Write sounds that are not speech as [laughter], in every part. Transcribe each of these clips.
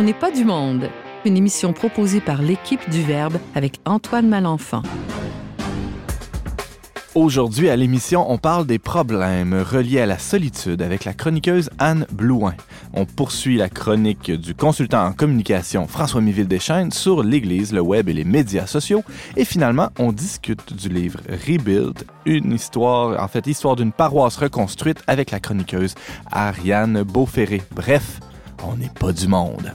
On n'est pas du monde. Une émission proposée par l'équipe du Verbe avec Antoine Malenfant. Aujourd'hui à l'émission, on parle des problèmes reliés à la solitude avec la chroniqueuse Anne Blouin. On poursuit la chronique du consultant en communication François Miville Deschaines sur l'Église, le web et les médias sociaux. Et finalement, on discute du livre Rebuild, une histoire, en fait, histoire d'une paroisse reconstruite avec la chroniqueuse Ariane Beauferré. Bref, on n'est pas du monde.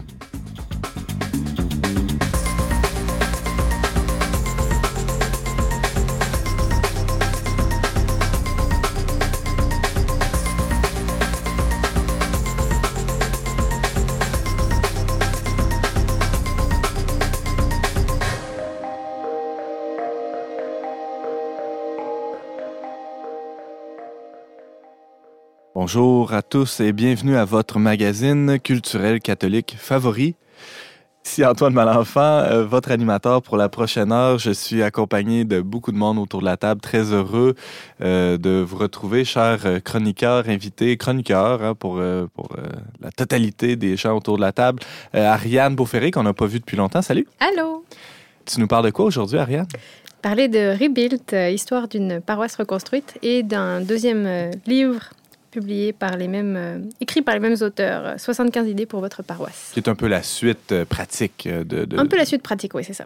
Bonjour à tous et bienvenue à votre magazine culturel catholique favori. Ici Antoine Malenfant, euh, votre animateur pour la prochaine heure. Je suis accompagné de beaucoup de monde autour de la table. Très heureux euh, de vous retrouver, chers euh, chroniqueurs, invités, chroniqueurs, hein, pour, pour la totalité des gens autour de la table. Ariane Beauferré, qu'on n'a pas vu depuis longtemps. Salut. Allô. Tu nous parles de quoi aujourd'hui, Ariane? Parler de Rebuild, histoire d'une paroisse reconstruite, et d'un deuxième livre publié par les mêmes, euh, écrit par les mêmes auteurs, 75 idées pour votre paroisse. Qui est un peu la suite euh, pratique de, de... Un peu la suite pratique, oui, c'est ça.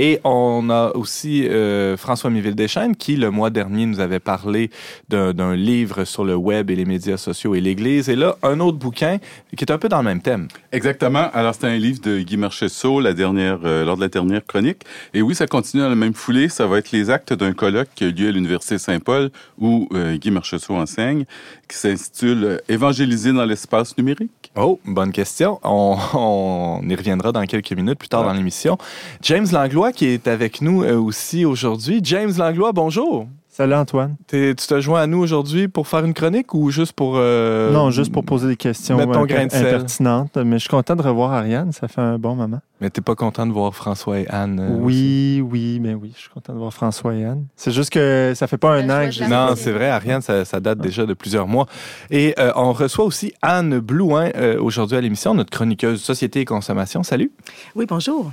Et on a aussi euh, François Miville-Deschaines qui, le mois dernier, nous avait parlé d'un livre sur le web et les médias sociaux et l'Église. Et là, un autre bouquin qui est un peu dans le même thème. Exactement. Alors, c'est un livre de Guy Marchessault, la dernière, euh, lors de la dernière chronique. Et oui, ça continue dans la même foulée. Ça va être les actes d'un colloque qui a lieu à l'Université Saint-Paul où euh, Guy Marchessault enseigne, qui s'intitule Évangéliser dans l'espace numérique. Oh, bonne question. On, [laughs] y reviendra dans quelques minutes plus tard dans l'émission. James Langlois qui est avec nous euh, aussi aujourd'hui. James Langlois, bonjour. Salut Antoine. tu te joins à nous aujourd'hui pour faire une chronique ou juste pour... Euh, non, juste pour poser des questions ton grain de impertinentes. Mais je suis content de revoir Ariane, ça fait un bon moment. Mais t'es pas content de voir François et Anne euh, Oui, oui, mais oui, je suis content de voir François et Anne. C'est juste que ça fait pas un an que j'ai... Non, c'est vrai, Ariane, ça, date déjà de plusieurs mois. Et on reçoit aussi Anne Blouin aujourd'hui à l'émission, notre chroniqueuse Société et Consommation. Salut. Oui, bonjour.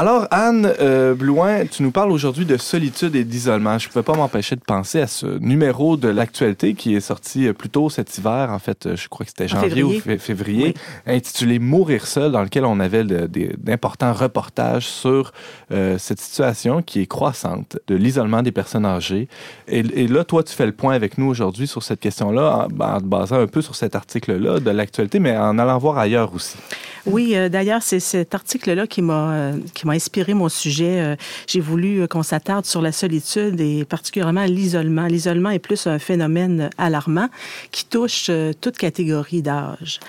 Alors, Anne euh, Blouin, tu nous parles aujourd'hui de solitude et d'isolement. Je ne pouvais pas m'empêcher de penser à ce numéro de l'actualité qui est sorti euh, plus tôt cet hiver, en fait, euh, je crois que c'était janvier ou février, intitulé Mourir seul, dans lequel on avait d'importants reportages sur cette situation qui est croissante de l'isolement des personnes âgées. Et, là, toi, tu fais le point avec nous aujourd'hui sur cette question-là, en, en te basant un peu sur cet article-là de l'actualité, mais en allant voir ailleurs aussi. Oui, euh, d'ailleurs, c'est cet article-là qui m'a euh, qui m'a inspiré mon sujet. Euh, j'ai voulu qu'on s'attarde sur la solitude et particulièrement l'isolement. L'isolement est plus un phénomène alarmant qui touche toute catégorie d'âge.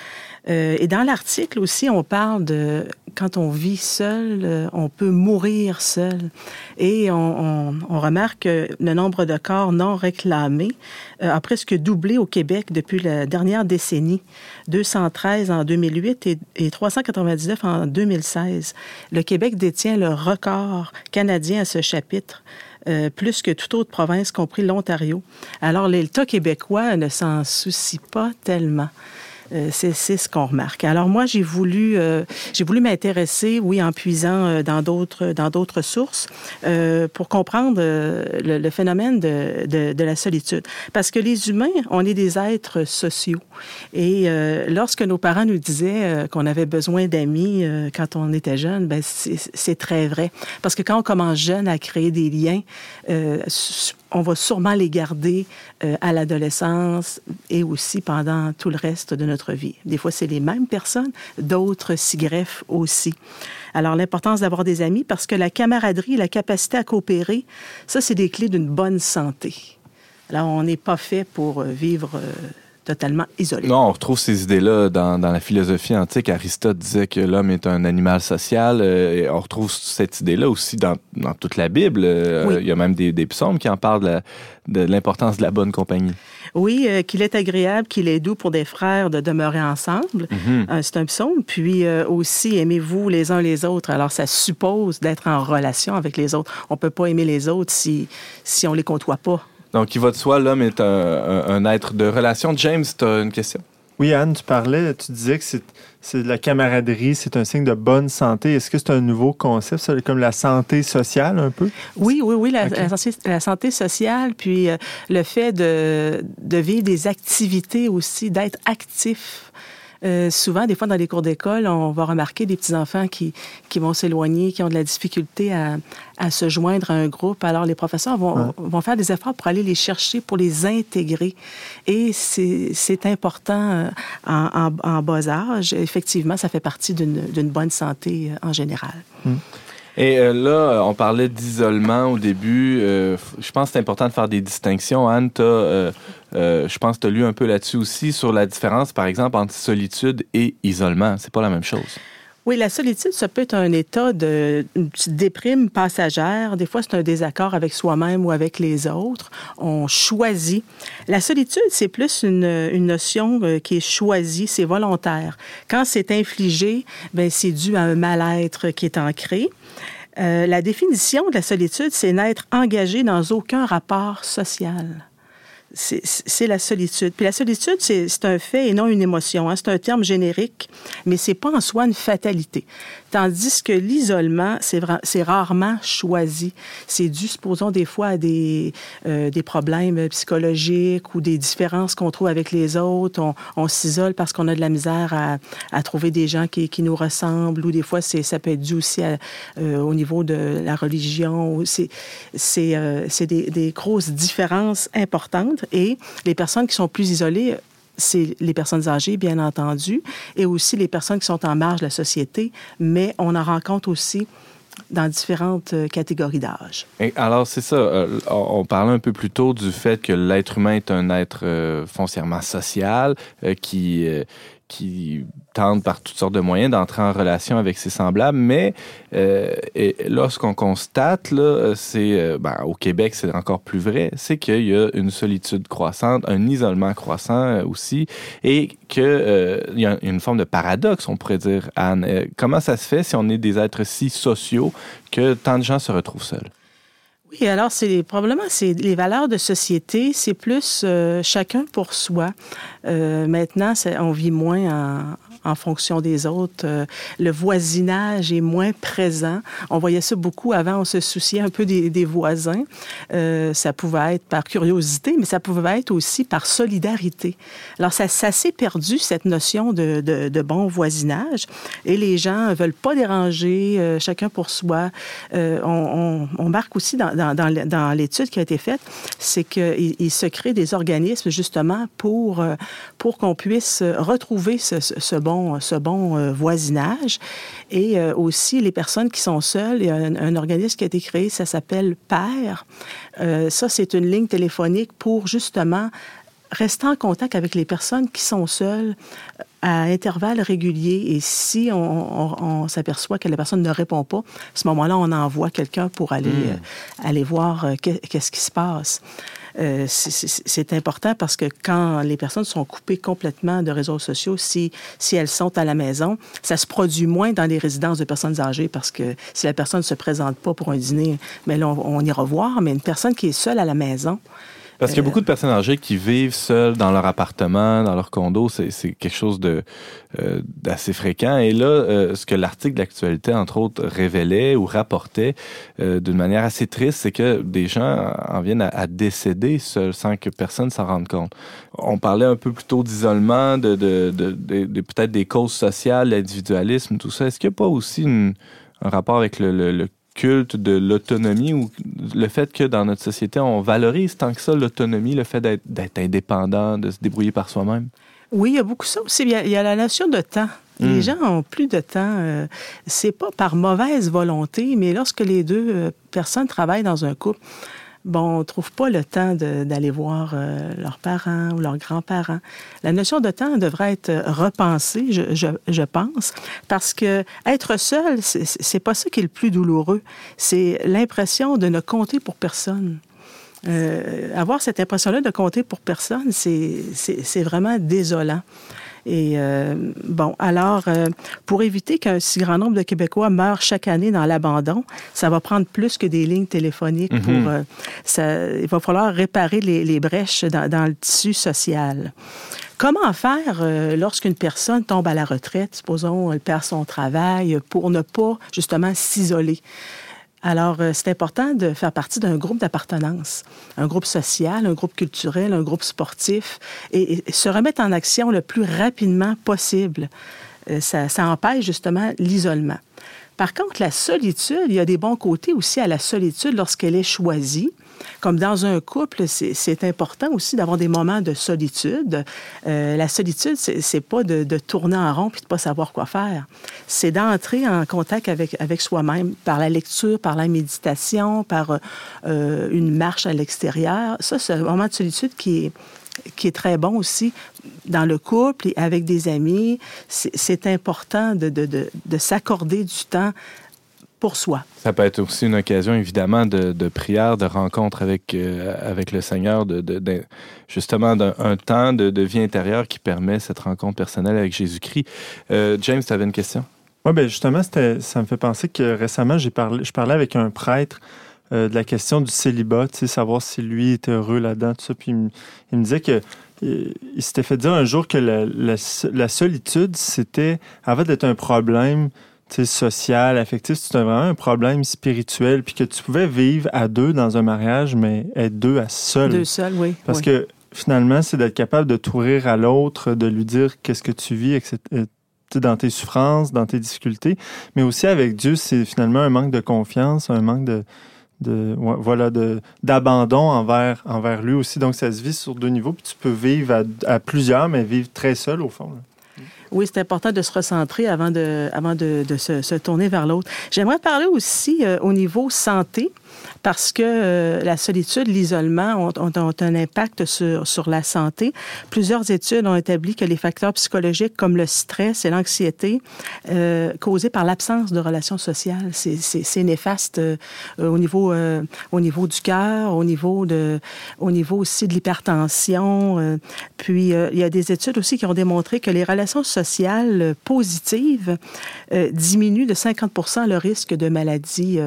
Et dans l'article aussi, on parle de quand on vit seul, euh, on peut mourir seul. Et on, remarque que le nombre de corps non réclamés euh, a presque doublé au Québec depuis la dernière décennie. 213 en 2008 et, et 399 en 2016. Le Québec détient le record canadien à ce chapitre. Euh, plus que toute autre province, compris l'Ontario. Alors, l'État québécois ne s'en soucie pas tellement. Euh, c'est ce qu'on remarque. Alors moi, j'ai voulu, euh, j'ai voulu m'intéresser, oui, en puisant euh, dans d'autres dans d'autres sources pour comprendre le, phénomène de, de, la solitude. Parce que les humains, on est des êtres sociaux. Et lorsque nos parents nous disaient qu'on avait besoin d'amis quand on était jeune, ben c'est très vrai. Parce que quand on commence jeune à créer des liens, on va sûrement les garder euh, à l'adolescence et aussi pendant tout le reste de notre vie. Des fois, c'est les mêmes personnes, d'autres s'y greffent aussi. Alors, l'importance d'avoir des amis parce que la camaraderie, la capacité à coopérer, ça, c'est des clés d'une bonne santé. Alors, on n'est pas fait pour euh, vivre euh, totalement isolé. Non, on retrouve ces idées-là dans, dans, la philosophie antique. Aristote disait que l'homme est un animal social. Euh, et on retrouve cette idée-là aussi dans, dans, toute la Bible. Euh, il y a même des, des, psaumes qui en parlent de l'importance de, la bonne compagnie. Oui, euh, qu'il est agréable, qu'il est doux pour des frères de demeurer ensemble. Mm-hmm. C'est un psaume. Puis aussi, aimez-vous les uns les autres. Alors, ça suppose d'être en relation avec les autres. On peut pas aimer les autres si, si on les côtoie pas. Donc, il va de soi, l'homme est un, être de relation. James, tu as une question? Oui, Anne, tu parlais, tu disais que c'est de la camaraderie, c'est un signe de bonne santé. Est-ce que c'est un nouveau concept, comme la santé sociale un peu? Oui, oui, oui, la, la, santé, sociale, puis euh, le fait de, de vivre des activités aussi, d'être actif euh, souvent, des fois, dans les cours d'école, on va remarquer des petits-enfants qui, qui vont s'éloigner, qui ont de la difficulté à, à, se joindre à un groupe. Alors, les professeurs vont, vont faire des efforts pour aller les chercher, pour les intégrer. Et c'est important euh, en, en, en, bas âge. Effectivement, ça fait partie d'une bonne santé euh, en général. Hum. Et euh, là, on parlait d'isolement au début. Euh, je pense que c'est important de faire des distinctions. Anne, euh, je pense que tu as lu un peu là-dessus aussi sur la différence, par exemple, entre solitude et isolement. C'est pas la même chose. Oui, la solitude, ça peut être un état de déprime passagère. Des fois, c'est un désaccord avec soi-même ou avec les autres. On choisit. La solitude, c'est plus une, une notion qui est choisie, c'est volontaire. Quand c'est infligé, ben c'est dû à un mal-être qui est ancré. Euh, la définition de la solitude, c'est n'être engagé dans aucun rapport social c'est la solitude. Puis la solitude, c'est un fait et non une émotion. Hein. C'est un terme générique, mais c'est pas en soi une fatalité. Tandis que l'isolement, c'est rarement choisi. C'est dû, supposons, des fois à des, euh, des problèmes psychologiques ou des différences qu'on trouve avec les autres. On, s'isole parce qu'on a de la misère à, à, trouver des gens qui, qui nous ressemblent ou des fois, ça peut être dû aussi euh, au niveau de la religion. C'est euh, des, des grosses différences importantes et les personnes qui sont plus isolées c'est les personnes âgées, bien entendu, et aussi les personnes qui sont en marge de la société, mais on en rencontre aussi dans différentes euh, catégories d'âge. Alors, c'est ça. Euh, on parlait un peu plus tôt du fait que l'être humain est un être euh, foncièrement social qui, qui tentent par toutes sortes de moyens d'entrer en relation avec ses semblables, mais euh, constate, euh, ben, au Québec, c'est encore plus vrai, c'est qu'il y a une solitude croissante, un isolement croissant euh, aussi, et qu'il euh, y a une forme de paradoxe, on pourrait dire, Anne. comment ça se fait si on est des êtres si sociaux que tant de gens se retrouvent seuls? Oui, alors c'est probablement c'est les valeurs de société, c'est plus euh, chacun pour soi. Euh, maintenant, on vit moins en, fonction des autres. Euh, le voisinage est moins présent. On voyait ça beaucoup avant, on se souciait un peu des, voisins. Ça pouvait être par curiosité, mais ça pouvait être aussi par solidarité. Alors, ça, s'est perdu, cette notion de, bon voisinage. Et les gens veulent pas déranger, chacun pour soi. On, marque aussi dans, dans, l'étude qui a été faite, c'est qu'il il se crée des organismes justement pour, euh, pour qu'on puisse retrouver ce, bon ce bon euh, voisinage. Et euh, aussi, les personnes qui sont seules, il y a un, organisme qui a été créé, ça s'appelle. Euh, ça, c'est une ligne téléphonique pour justement rester en contact avec les personnes qui sont seules à intervalles réguliers. Et si on, s'aperçoit que la personne ne répond pas, à ce moment-là, on envoie quelqu'un pour aller, hmm. aller voir qu'est-ce qui se passe. Euh, c'est important parce que quand les personnes sont coupées complètement de réseaux sociaux, si, si elles sont à la maison, ça se produit moins dans les résidences de personnes âgées parce que si la personne ne se présente pas pour un dîner, mais là, on, on ira voir, mais une personne qui est seule à la maison, parce qu'il y a beaucoup de personnes âgées qui vivent seules dans leur appartement, dans leur condo. C'est quelque chose euh, d'assez fréquent. Et là, euh, ce que l'article d'actualité, entre autres, révélait ou rapportait euh, d'une manière assez triste, c'est que des gens en viennent à, décéder seuls sans que personne s'en rende compte. On parlait un peu plus tôt d'isolement, de, de, de, de peut-être des causes sociales, l'individualisme, tout ça. Est-ce qu'il n'y a pas aussi une, un rapport avec le, le, le culte de l'autonomie ou le fait que dans notre société, on valorise tant que ça l'autonomie, le fait d'être indépendant, de se débrouiller par soi-même? Oui, il y a beaucoup ça aussi. Il y a, la notion de temps. Les hmm. gens ont plus de temps. Euh, c'est pas par mauvaise volonté, mais lorsque les deux euh, personnes travaillent dans un couple, bon, ne trouvent pas le temps d'aller voir euh, leurs parents ou leurs grands-parents. La notion de temps devrait être repensée, je, je, je pense, parce que être seul, c'est pas ça qui est le plus douloureux. C'est l'impression de ne compter pour personne. Euh, avoir cette impression-là de compter pour personne, c'est vraiment désolant. Et euh, bon, alors, euh, pour éviter qu'un si grand nombre de Québécois meurent chaque année dans l'abandon, ça va prendre plus que des lignes téléphoniques pour... Mhm. Euh, ça, il va falloir réparer les, les brèches dans, dans, le tissu social. Comment faire lorsqu'une personne tombe à la retraite, supposons elle perd son travail, pour ne pas justement s'isoler? Alors, euh, c'est important de faire partie d'un groupe d'appartenance, un groupe social, un groupe culturel, un groupe sportif, et, se remettre en action le plus rapidement possible. Euh, ça, ça empêche justement l'isolement. Par contre, la solitude, il y a des bons côtés aussi à la solitude lorsqu'elle est choisie. Comme dans un couple, c'est important aussi d'avoir des moments de solitude. Euh, la solitude, c'est pas de, tourner en rond puis de pas savoir quoi faire. C'est d'entrer en contact avec, avec soi-même par la lecture, par la méditation, par euh, une marche à l'extérieur. Ça, c'est un moment de solitude qui est qui est très bon aussi dans le couple et avec des amis. C'est important de, de, de, de s'accorder du temps pour soi. Ça peut être aussi une occasion, évidemment, de, de prière, de rencontre avec, euh, avec le Seigneur, de, de justement d'un temps de, vie intérieure qui permet cette rencontre personnelle avec Jésus-Christ. Euh, James, tu avais une question? Oui, bien justement, ça me fait penser que récemment, j'ai parlé, je parlais avec un prêtre euh, de la question du célibat, savoir si lui était heureux là-dedans, tout ça. Puis il me, disait que il, s'était fait dire un jour que la, la, la solitude, c'était, avant d'être un problème, social, affectif, c'était vraiment un problème spirituel, puis que tu pouvais vivre à deux dans un mariage, mais être deux à seul. Deux seuls, oui. Parce que finalement, c'est d'être capable de t'ouvrir à l'autre, de lui dire qu'est-ce que tu vis, etc euh, dans tes souffrances, dans tes difficultés, mais aussi avec Dieu, c'est finalement un manque de confiance, un manque de, voilà de d'abandon envers envers lui aussi. Donc ça se vit sur deux niveaux, puis tu peux vivre à, plusieurs, mais vivre très seul au fond. Oui, c'est important de se recentrer avant de, avant de, se, tourner vers l'autre. J'aimerais parler aussi euh, au niveau santé parce que euh, la solitude, l'isolement ont, ont, un impact sur, sur la santé. Plusieurs études ont établi que les facteurs psychologiques comme le stress et l'anxiété euh, causés par l'absence de relations sociales, c'est néfaste euh, au niveau euh, au niveau du cœur, au niveau de au niveau aussi de l'hypertension. Euh. puis il y a des études aussi qui ont démontré que les relations sociales positives diminuent de 50% le risque de maladies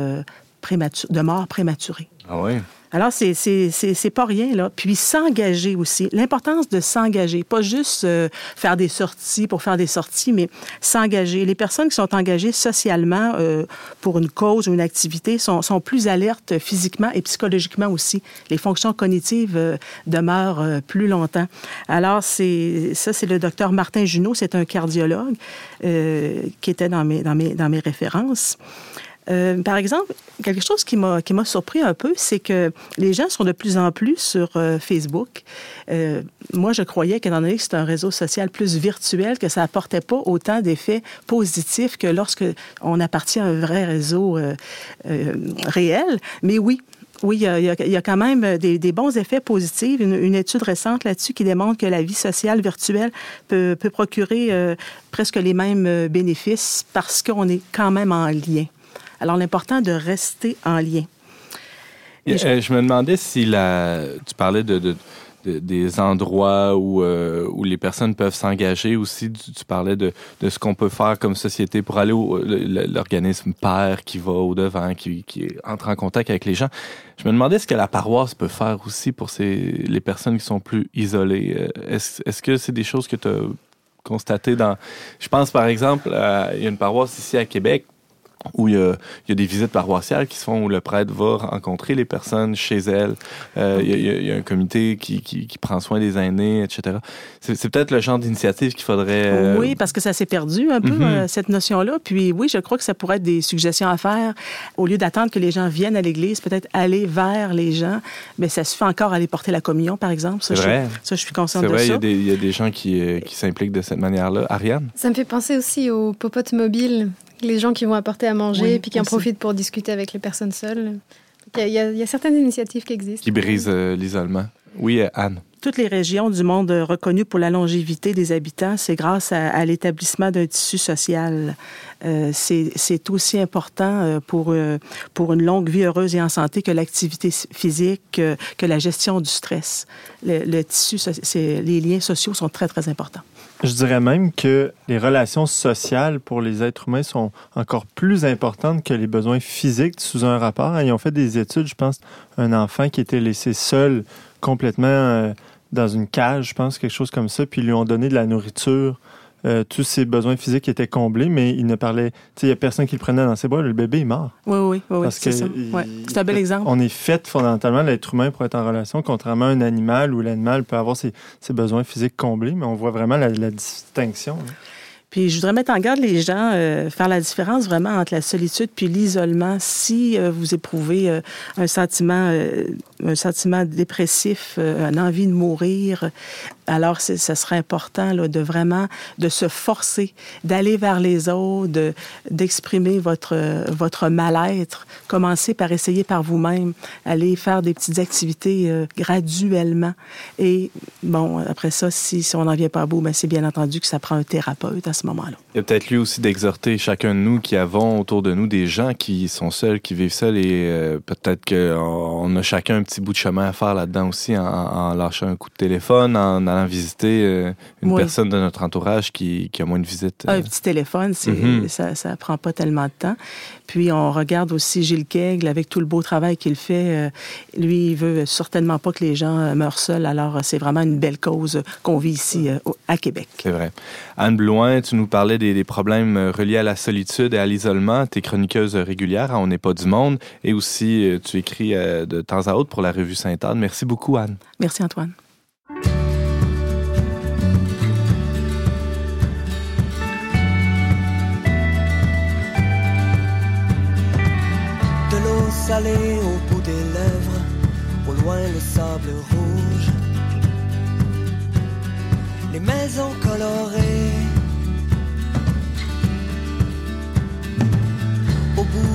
de mort prématurée. Ah oui? Alors, c'est pas rien, là. Puis s'engager aussi. L'importance de s'engager. Pas juste euh, faire des sorties pour faire des sorties, mais s'engager. Les personnes qui sont engagées socialement euh, pour une cause ou une activité sont, sont, plus alertes physiquement et psychologiquement aussi. Les fonctions cognitives euh, demeurent plus longtemps. Alors, c'est ça, c'est le docteur Martin Junot. C'est un cardiologue qui était dans mes, dans mes, dans mes références. Euh, par exemple, quelque chose qui m'a surpris un peu, c'est que les gens sont de plus en plus sur euh, Facebook. Euh, moi, je croyais qu'étant donné que c'est un réseau social plus virtuel, que ça apportait pas autant d'effets positifs que lorsque on appartient à un vrai réseau réel. Mais oui, oui, il y, a, quand même des, bons effets positifs. Une, étude récente là-dessus qui démontre que la vie sociale virtuelle peut, peut procurer presque les mêmes bénéfices parce qu'on est quand même en lien. Alors, l'important de rester en lien. je... Euh, je... me demandais si la... tu parlais de, de, de des endroits où, euh, où les personnes peuvent s'engager aussi. Tu, tu, parlais de, de ce qu'on peut faire comme société pour aller au l'organisme père qui va au-devant, qui, qui entre en contact avec les gens. Je me demandais ce que la paroisse peut faire aussi pour ces, les personnes qui sont plus isolées. Euh, est-ce est -ce que c'est des choses que tu as constatées dans... Je pense par exemple, il y a une paroisse ici à Québec où il y, a, il y, a, des visites paroissiales qui se font où le prêtre va rencontrer les personnes chez elles. Euh, il, y a, il, y a, un comité qui, qui, qui, prend soin des aînés, etc. C'est peut-être le genre d'initiative qu'il faudrait... Euh... Oui, parce que ça s'est perdu un peu, mm -hmm. euh, cette notion-là. Puis oui, je crois que ça pourrait être des suggestions à faire. Au lieu d'attendre que les gens viennent à l'Église, peut-être aller vers les gens. Mais ça suffit encore à aller porter la communion, par exemple. Ça, vrai. Je, ça, je suis consciente de vrai, ça. C'est vrai, il y a des gens qui, qui s'impliquent de cette manière-là. Ariane? Ça me fait penser aussi aux popotes mobiles les gens qui vont apporter à manger oui, et puis qui en profitent pour discuter avec les personnes seules. il y, a certaines initiatives qui existent. Qui brisent l'isolement. Oui, Anne toutes les régions du monde reconnues pour la longévité des habitants, c'est grâce à, l'établissement d'un tissu social. Euh, c'est aussi important euh, pour, euh, pour une longue vie heureuse et en santé que l'activité physique, que, la gestion du stress. Le, tissu, les liens sociaux sont très, très importants. Je dirais même que les relations sociales pour les êtres humains sont encore plus importantes que les besoins physiques sous un rapport. Ils ont fait des études, je pense, un enfant qui était laissé seul complètement dans une cage, je pense, quelque chose comme ça, puis ils lui ont donné de la nourriture. Euh, tous ses besoins physiques étaient comblés, mais il ne parlait. Tu sais, il n'y a personne qui le prenait dans ses bras. Le bébé est mort. Oui, oui, oui. C'est ça. C'est un bel exemple. On est fait fondamentalement, l'être humain, pour être en relation, contrairement à un animal où l'animal peut avoir ses, besoins physiques comblés, mais on voit vraiment la, distinction. Puis je voudrais mettre en garde les gens, euh, faire la différence vraiment entre la solitude puis l'isolement. Si euh, vous éprouvez un sentiment un sentiment dépressif, euh, une envie de mourir, alors ce serait important là, de vraiment de se forcer, d'aller vers les autres, d'exprimer votre, votre mal-être. Commencez par essayer par vous-même, aller faire des petites activités euh, graduellement. Et bon, après ça, si, si on n'en vient pas à bout, ben, c'est bien entendu que ça prend un thérapeute à ce moment-là. Il y a peut-être lieu aussi d'exhorter chacun de nous qui avons autour de nous des gens qui sont seuls, qui vivent seuls et euh, peut-être qu'on a chacun un petit bout de chemin à faire là-dedans aussi en, lâchant un coup de téléphone, en allant visiter euh, une personne de notre entourage qui, a moins de visite. Un petit téléphone, mhm. ça, ça prend pas tellement de temps. Puis on regarde aussi Gilles Kegel avec tout le beau travail qu'il fait. Euh, lui, il veut certainement pas que les gens euh, meurent seuls. Alors c'est vraiment une belle cause qu'on vit ici à Québec. C'est vrai. Anne Blouin, tu nous parlais des, problèmes reliés à la solitude et à l'isolement. Tu es chroniqueuse régulière On n'est pas du monde et aussi tu écris de temps à autre pour la revue Sainte-Anne. Merci beaucoup, Anne. Merci, Antoine. De l'eau salée au bout des lèvres, au loin le sable rouge. Les maisons colorées.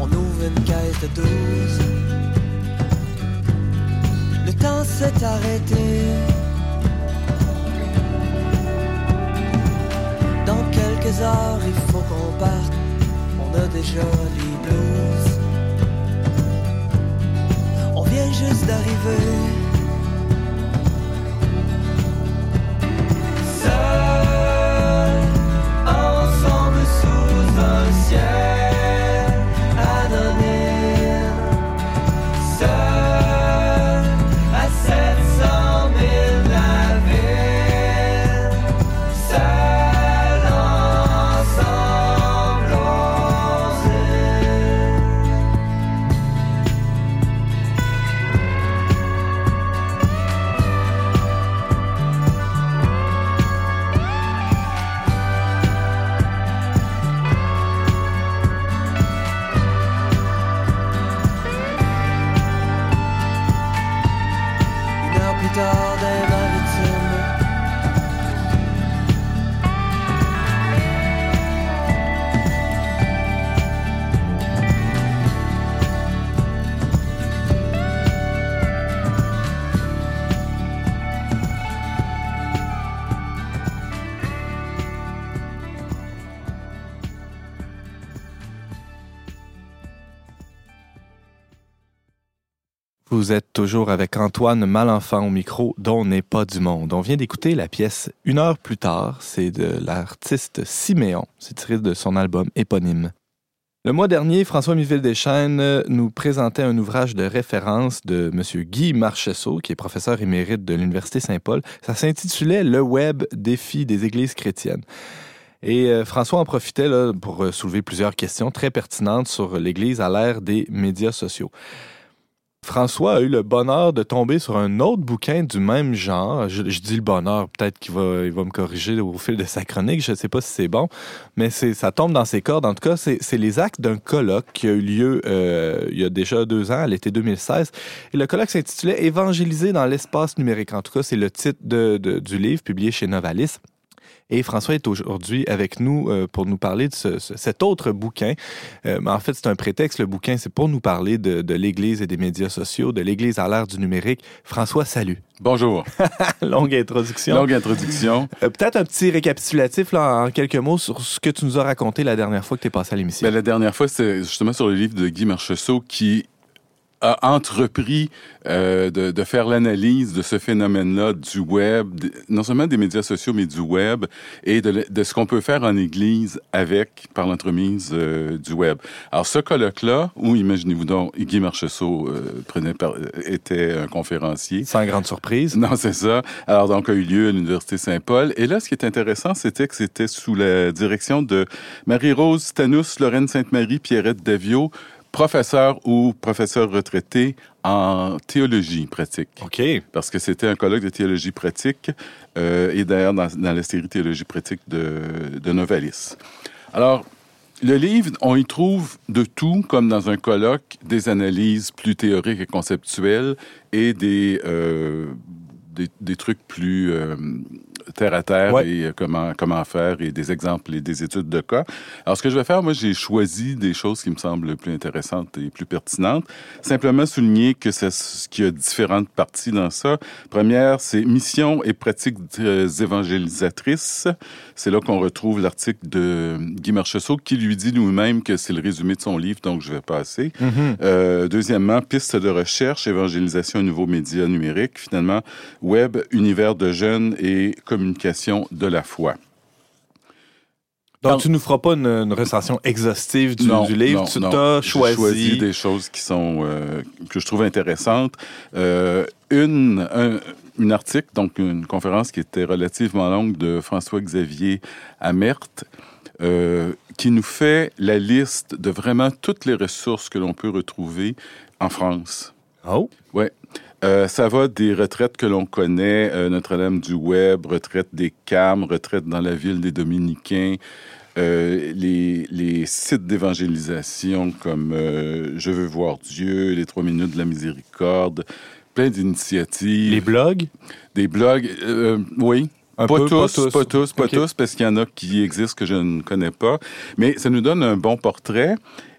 on ouvre une caisse de douze. Le temps s'est arrêté. Dans quelques heures, il faut qu'on parte. On a déjà les blues. On vient juste d'arriver. Vous êtes toujours avec Antoine Malenfant au micro dont n'est pas du monde. On vient d'écouter la pièce Une heure plus tard. C'est de l'artiste Siméon. C'est tiré de son album éponyme. Le mois dernier, François Miville-Deschênes nous présentait un ouvrage de référence de M. Guy Marchessault, qui est professeur émérite de l'Université Saint-Paul. Ça s'intitulait Le Web, défi des églises chrétiennes. Et euh, François en profitait pour soulever plusieurs questions très pertinentes sur l'Église à l'ère des médias sociaux. François a eu le bonheur de tomber sur un autre bouquin du même genre. Je, dis le bonheur, peut-être qu'il va, il va me corriger au fil de sa chronique, je ne sais pas si c'est bon, mais c'est, ça tombe dans ses cordes. En tout cas, c'est, les actes d'un colloque qui a eu lieu euh, il y a déjà deux ans, à l'été 2016. Et le colloque s'intitulait Évangéliser dans l'espace numérique. En tout cas, c'est le titre du livre publié chez Novalis. Et François est aujourd'hui avec nous euh, pour nous parler de cet autre bouquin. Euh, en fait, c'est un prétexte. Le bouquin, c'est pour nous parler de, l'Église et des médias sociaux, de l'Église à l'ère du numérique. François, salut. Bonjour. [laughs] Longue introduction. Longue introduction. Euh, peut-être un petit récapitulatif là, en quelques mots sur ce que tu nous as raconté la dernière fois que tu es passé à l'émission. Ben, la dernière fois, c'était justement sur le livre de Guy Marchessault qui a entrepris euh, de, de, faire l'analyse de ce phénomène-là du web, non seulement des médias sociaux, mais du web, et de, de ce qu'on peut faire en Église avec, par l'entremise euh, du web. Alors, ce colloque-là, où, imaginez-vous donc, Guy Marchessault euh, prenait par, était un conférencier. Sans grande surprise. Non, c'est ça. Alors, donc, a eu lieu à l'Université Saint-Paul. Et là, ce qui est intéressant, c'était que c'était sous la direction de Marie-Rose Stanus, Lorraine Sainte-Marie, Pierrette Davio, professeur ou professeur retraité en théologie pratique. OK. Parce que c'était un colloque de théologie pratique euh, et d'ailleurs dans, dans, la série théologie pratique de, de Novalis. Alors, le livre, on y trouve de tout, comme dans un colloque, des analyses plus théoriques et conceptuelles et des, euh, des, des, trucs plus euh, terre à terre et euh, comment, comment faire et des exemples et des études de cas. Alors, ce que je vais faire, moi, j'ai choisi des choses qui me semblent les plus intéressantes et plus pertinentes. Simplement souligner que c'est qu'il y a différentes parties dans ça. Première, c'est mission et pratiques évangélisatrices. C'est là qu'on retrouve l'article de Guy Marchessault qui lui dit lui-même que c'est le résumé de son livre, donc je vais passer. Mm-hmm. euh, deuxièmement, piste de recherche, évangélisation et nouveaux médias numériques. Finalement, web, univers de jeunes et communication de la foi. Donc, tu ne nous feras pas une, recension exhaustive du, livre. tu as choisi... choisi... des choses qui sont euh, que je trouve intéressantes. Euh, une, un, une article, donc une conférence qui était relativement longue de François-Xavier Amert, euh, qui nous fait la liste de vraiment toutes les ressources que l'on peut retrouver en France. Oh. Ouais. Euh, ça va des retraites que l'on connaît, euh, Notre-Dame du Web, retraite des CAM, retraite dans la ville des Dominicains, euh, les, les, sites d'évangélisation comme Je veux voir Dieu, les trois minutes de la miséricorde, plein d'initiatives. Les blogs? Des blogs, oui. pas, tous, pas, tous, pas tous, parce qu'il y en a qui existent que je ne connais pas. Mais ça nous donne un bon portrait.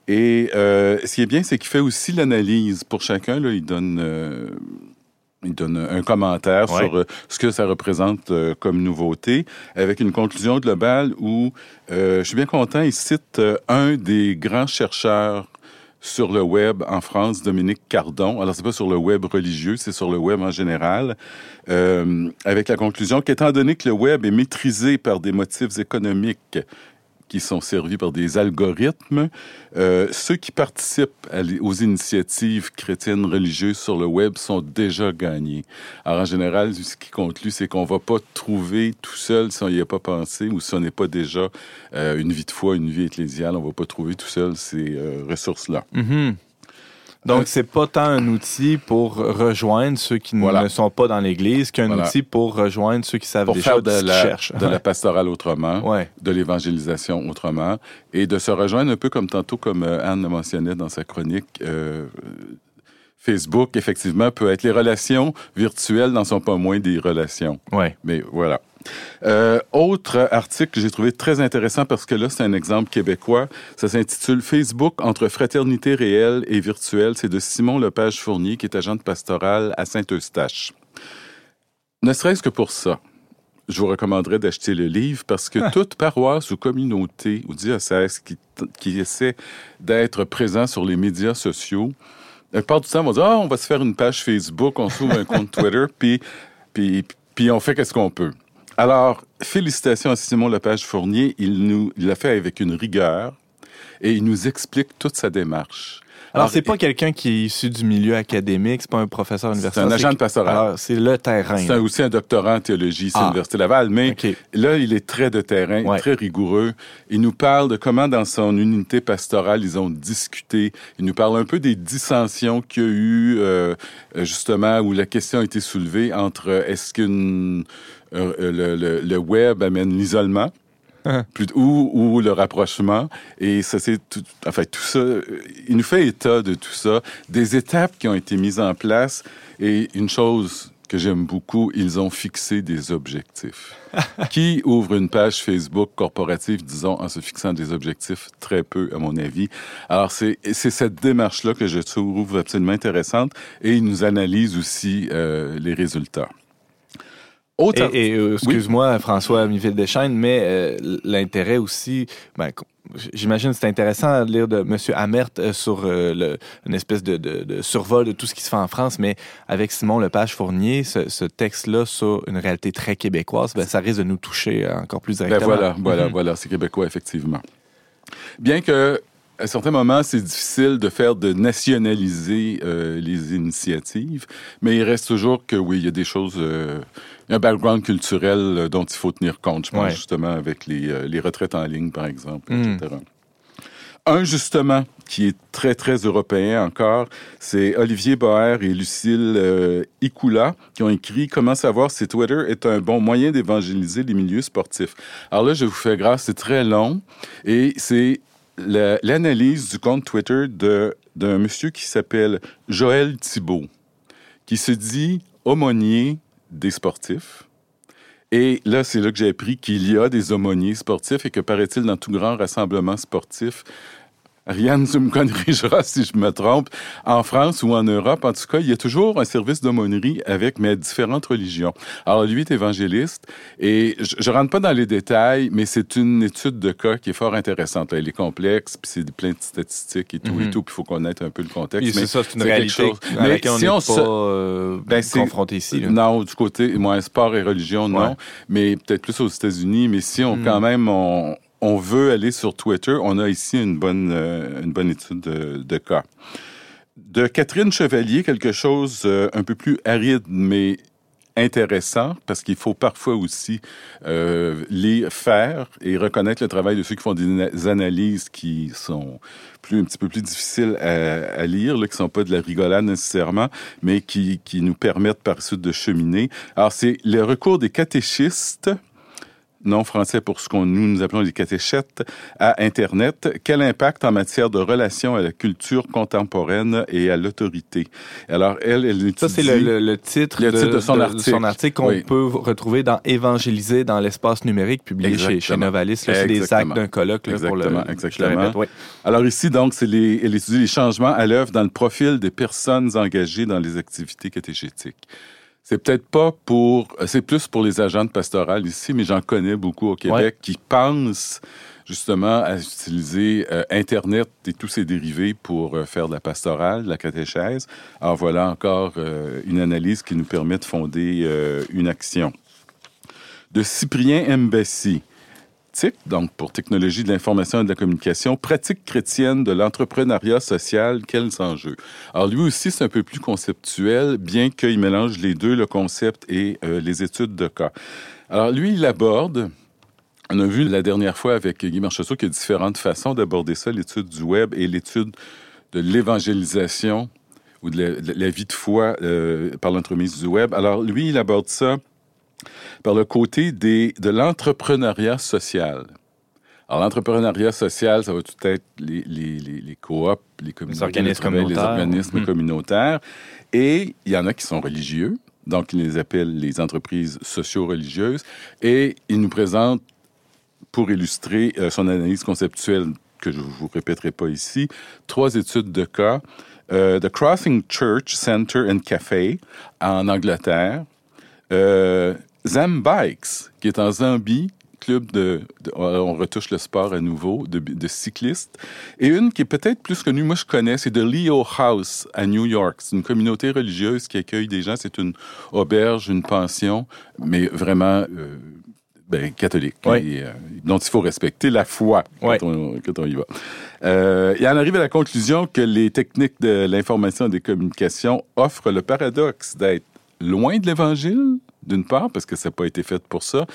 Et euh, ce qui est bien, c'est qu'il fait aussi l'analyse pour chacun. Là, il donne, euh, il donne un commentaire ouais. sur euh, ce que ça représente euh, comme nouveauté, avec une conclusion globale où euh, je suis bien content. Il cite un des grands chercheurs sur le web en France, Dominique Cardon. Alors, c'est pas sur le web religieux, c'est sur le web en général, euh, avec la conclusion qu'étant donné que le web est maîtrisé par des motifs économiques qui sont servis par des algorithmes. Euh, ceux qui participent aux initiatives chrétiennes religieuses sur le web sont déjà gagnés. Alors, en général, ce qui conclut, c'est qu'on va pas trouver tout seul si on n'y a pas pensé ou si on n'est pas déjà euh, une vie de foi, une vie ecclésiale, on va pas trouver tout seul ces euh, ressources-là. Mm -hmm. Donc, c'est pas tant un outil pour rejoindre ceux qui voilà. ne sont pas dans l'Église qu'un Voilà. outil pour rejoindre ceux qui savent pour déjà faire de la, cherchent. de la pastorale autrement, Ouais. de l'évangélisation autrement, et de se rejoindre un peu comme tantôt, comme euh, Anne le mentionnait dans sa chronique. Euh, Facebook, effectivement, peut être les relations virtuelles n'en sont pas moins des relations. Ouais. Mais voilà. Euh, autre article que j'ai trouvé très intéressant parce que là, c'est un exemple québécois. Ça s'intitule Facebook entre fraternité réelle et virtuelle. C'est de Simon Lepage-Fournier, qui est agent de pastoral à Saint-Eustache. Ne serait-ce que pour ça, je vous recommanderais d'acheter le livre parce que toute paroisse ou communauté ou diocèse qui, qui essaie d'être présent sur les médias sociaux, la plupart du temps, on va dire, ah, on va se faire une page Facebook, on s'ouvre un compte Twitter, [laughs] puis, puis, puis on fait qu'est-ce qu'on peut. Alors, félicitations à Simon Lepage Fournier. Il nous, l'a fait avec une rigueur et il nous explique toute sa démarche. Alors, c'est pas quelqu'un qui est issu du milieu académique, c'est pas un professeur universitaire. C'est un agent de pastoral. c'est le terrain. C'est aussi un doctorant en théologie, c'est ah. l'Université Laval, mais là, il est très de terrain, très rigoureux. Il nous parle de comment, dans son unité pastorale, ils ont discuté. Il nous parle un peu des dissensions qu'il y a eu, euh, justement, où la question a été soulevée entre est-ce qu'une euh, le, le, web amène l'isolement? [laughs] ou, ou, le rapprochement. Et ça, c'est tout, enfin, tout ça, il nous fait état de tout ça, des étapes qui ont été mises en place. Et une chose que j'aime beaucoup, ils ont fixé des objectifs. [laughs] qui ouvre une page Facebook corporative, disons, en se fixant des objectifs très peu, à mon avis. Alors, c'est cette démarche-là que je trouve absolument intéressante et il nous analyse aussi euh, les résultats. Et, euh, excuse-moi, François Miville Deschaines, mais euh, l'intérêt aussi, ben, j'imagine c'est intéressant de lire de M. Amert euh, sur le, une espèce de, de, survol de tout ce qui se fait en France, mais avec Simon Lepage-Fournier, ce, ce texte-là sur une réalité très québécoise, ben, ça risque de nous toucher encore plus ben, directement. Ben voilà, voilà, mhm. voilà, c'est québécois, effectivement. Bien que à certains moments, c'est difficile de faire de nationaliser euh, les initiatives, mais il reste toujours que oui, il y a des choses, euh, un background culturel euh, dont il faut tenir compte, je pense justement avec les, les, retraites en ligne, par exemple, etc. Hmm. Un, justement, qui est très, très européen encore, c'est Olivier Baer et Lucille euh, Ikula qui ont écrit Comment savoir si Twitter est un bon moyen d'évangéliser les milieux sportifs. Alors là, je vous fais grâce, c'est très long et c'est l'analyse du compte Twitter d'un monsieur qui s'appelle Joël Thibault, qui se dit aumônier des sportifs. Et là, c'est là que j'ai appris qu'il y a des aumôniers sportifs et que, paraît-il, dans tout grand rassemblement sportif, Ariane, tu me corrigeras si je me trompe. En France ou en Europe, en tout cas, il y a toujours un service d'aumônerie avec mes différentes religions. Alors, lui est évangéliste et je, ne rentre pas dans les détails, mais c'est une étude de cas qui est fort intéressante. Elle est complexe, puis c'est plein de statistiques et tout et mhm. tout, puis il faut connaître un peu le contexte. c'est ça, c'est une réalité mais si on, n'est pas euh, ben, confronté ici. Non, du côté, moi, sport et religion, non, mais peut-être plus aux États-Unis. Mais si on, mhm. quand même, on, on veut aller sur Twitter, on a ici une bonne, euh, une bonne étude de, cas. De Catherine Chevalier, quelque chose euh, un peu plus aride, mais intéressant parce qu'il faut parfois aussi euh, les faire et reconnaître le travail de ceux qui font des analyses qui sont plus un petit peu plus difficiles à, lire, là, qui sont pas de la rigolade nécessairement, mais qui, qui nous permettent par suite de cheminer. Alors c'est le recours des catéchistes non français pour ce qu'on nous, nous appelons les catéchètes, à Internet. Quel impact en matière de relation à la culture contemporaine et à l'autorité? Alors, elle, elle étudie... Ça, c'est le, titre, de, son article, qu'on peut retrouver dans Évangéliser dans l'espace numérique, publié chez, chez, Novalis. C'est des actes d'un colloque. exactement, exactement. Alors ici, donc, c'est les, elle étudie les changements à l'œuvre dans le profil des personnes engagées dans les activités catéchétiques. C'est peut-être pas pour, c'est plus pour les agents de pastoral ici, mais j'en connais beaucoup au Québec qui pensent justement à utiliser euh, Internet et tous ses dérivés pour euh, faire de la pastorale, de la catéchèse. Alors voilà encore euh, une analyse qui nous permet de fonder une action. De Cyprien Mbessi donc pour technologie de l'information et de la communication, pratique chrétienne de l'entrepreneuriat social, quels enjeux? Alors lui aussi, c'est un peu plus conceptuel, bien qu'il mélange les deux, le concept et euh, les études de cas. Alors lui, il aborde, on a vu la dernière fois avec Guy Marchessault qu'il y a différentes façons d'aborder ça, l'étude du web et l'étude de l'évangélisation ou de la, vie de foi euh, par l'entremise du web. Alors lui, il aborde ça par le côté des, de l'entrepreneuriat social. Alors, l'entrepreneuriat social, ça va tout être les, les, les, les coops, les, les organismes communautaires. Les organismes hmm. communautaires. Et il y en a qui sont religieux, donc ils les appellent les entreprises socio-religieuses. Et il nous présente, pour illustrer euh, son analyse conceptuelle, que je ne vous répéterai pas ici, trois études de cas. Euh, The Crossing Church Center and Cafe en Angleterre, Zambikes, qui est en Zambie, club de, on retouche le sport à nouveau, de, cyclistes. Et une qui est peut-être plus connue, moi je connais, c'est de Leo House à New York. C'est une communauté religieuse qui accueille des gens. C'est une auberge, une pension, mais vraiment euh, ben, catholique, et, dont il faut respecter la foi quand, on, quand on, y va. il en arrive à la conclusion que les techniques de l'information et des communications offrent le paradoxe d'être loin de l'Évangile, d'une part, parce que ça n'a pas été fait pour ça,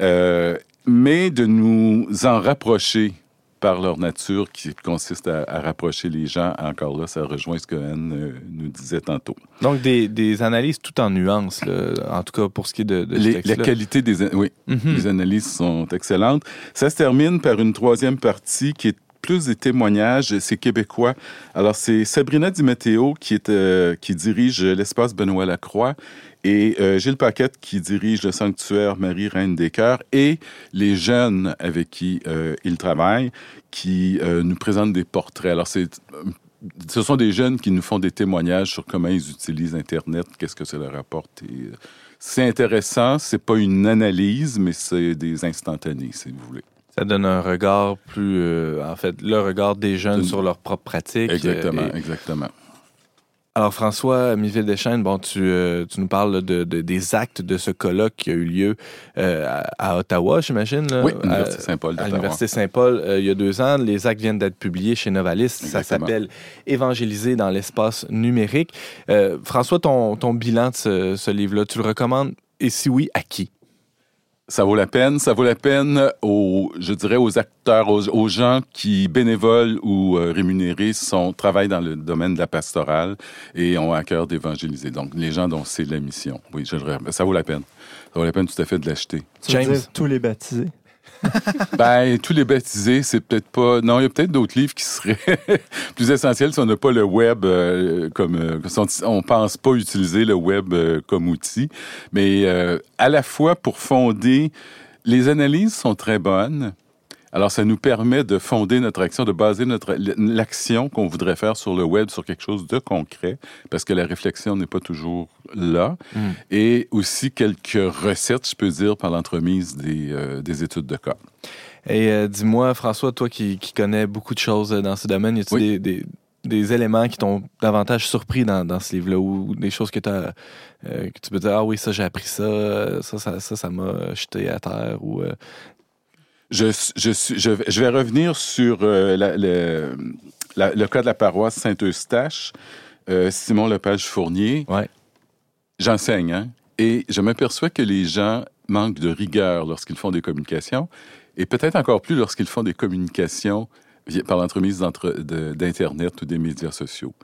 euh, mais de nous en rapprocher par leur nature qui consiste à, rapprocher les gens. Encore là, ça rejoint ce que Anne euh, nous disait tantôt. Donc, des, des, analyses tout en nuances, en tout cas pour ce qui est de, de les, La qualité des... Oui, mhm. les analyses sont excellentes. Ça se termine par une troisième partie qui est plus des témoignages, c'est québécois. Alors, c'est Sabrina Di Matteo qui, euh, qui dirige l'espace Benoît Lacroix et euh, Gilles Paquette qui dirige le sanctuaire Marie Reine des Cœurs et les jeunes avec qui euh, il travaille qui euh, nous présentent des portraits. Alors ce sont des jeunes qui nous font des témoignages sur comment ils utilisent Internet, qu'est-ce que ça leur apporte. C'est intéressant, c'est pas une analyse, mais c'est des instantanés, si vous voulez. Ça donne un regard plus, en fait, le regard des jeunes sur leur propre pratique. Exactement, exactement. Alors François Miville Deschênes, bon, tu, euh, tu nous parles de, des actes de ce colloque qui a eu lieu euh, à, Ottawa, j'imagine. Oui, à l'Université Saint-Paul. À l'Université Saint-Paul, euh, il y a deux ans. Les actes viennent d'être publiés chez Novalis. Ça s'appelle Évangéliser dans l'espace numérique. François, ton, ton bilan de ce, ce livre-là, tu le recommandes? Et si oui, à qui? Ça vaut la peine. Ça vaut la peine aux, je dirais, aux acteurs, aux, gens qui, bénévoles ou euh, rémunérés, sont, travaillent dans le domaine de la pastorale et ont à cœur d'évangéliser. Donc, les gens dont c'est la mission. Oui, je, ça vaut la peine. Ça vaut la peine tout à fait de l'acheter. James. tous les baptisés? [laughs] ben, tous les baptisés, c'est peut-être pas. Non, il y a peut-être d'autres livres qui seraient [laughs] plus essentiels si on n'a pas le web euh, comme. Euh, on pense pas utiliser le web euh, comme outil. Mais à la fois pour fonder. Les analyses sont très bonnes. Alors, ça nous permet de fonder notre action, de baser notre l'action qu'on voudrait faire sur le web sur quelque chose de concret, parce que la réflexion n'est pas toujours là. Hmm. Et aussi quelques recettes, je peux dire, par l'entremise des, euh, des études de cas. Et euh, dis-moi, François, toi qui, qui, connais beaucoup de choses dans ce domaine, y a-t-il des, des, éléments qui t'ont davantage surpris dans, dans ce livre-là ou des choses que, as, euh, que tu peux dire, ah oui, ça, j'ai appris ça, ça, ça, ça, m'a jeté à terre ou je, je, je, vais revenir sur euh, le, le, cas de la paroisse Saint-Eustache. Euh, Simon Lepage-Fournier. Ouais. J'enseigne, hein, et je m'aperçois que les gens manquent de rigueur lorsqu'ils font des communications, et peut-être encore plus lorsqu'ils font des communications par l'entremise d'Internet ou des médias sociaux.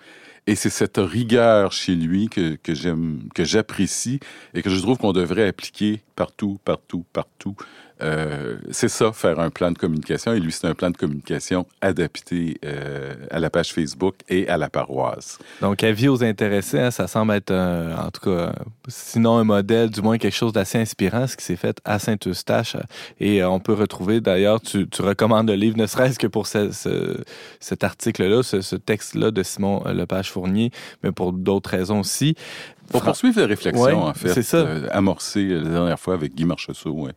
Et c'est cette rigueur chez lui que, que j'aime, que j'apprécie et que je trouve qu'on devrait appliquer partout, partout, partout euh, c'est ça, faire un plan de communication. Et lui, c'est un plan de communication adapté euh, à la page Facebook et à la paroisse. Donc, avis aux intéressés, hein, ça semble être, en tout cas, sinon un modèle, du moins quelque chose d'assez inspirant, ce qui s'est fait à Saint-Eustache. Et euh, on peut retrouver, d'ailleurs, tu, recommandes le livre, ne serait-ce que pour cet article-là, ce, texte-là de Simon Lepage-Fournier, mais pour d'autres raisons aussi. Pour poursuivre la réflexion, en fait, c'est ça. amorcée la dernière fois avec Guy Marchessault. Ouais.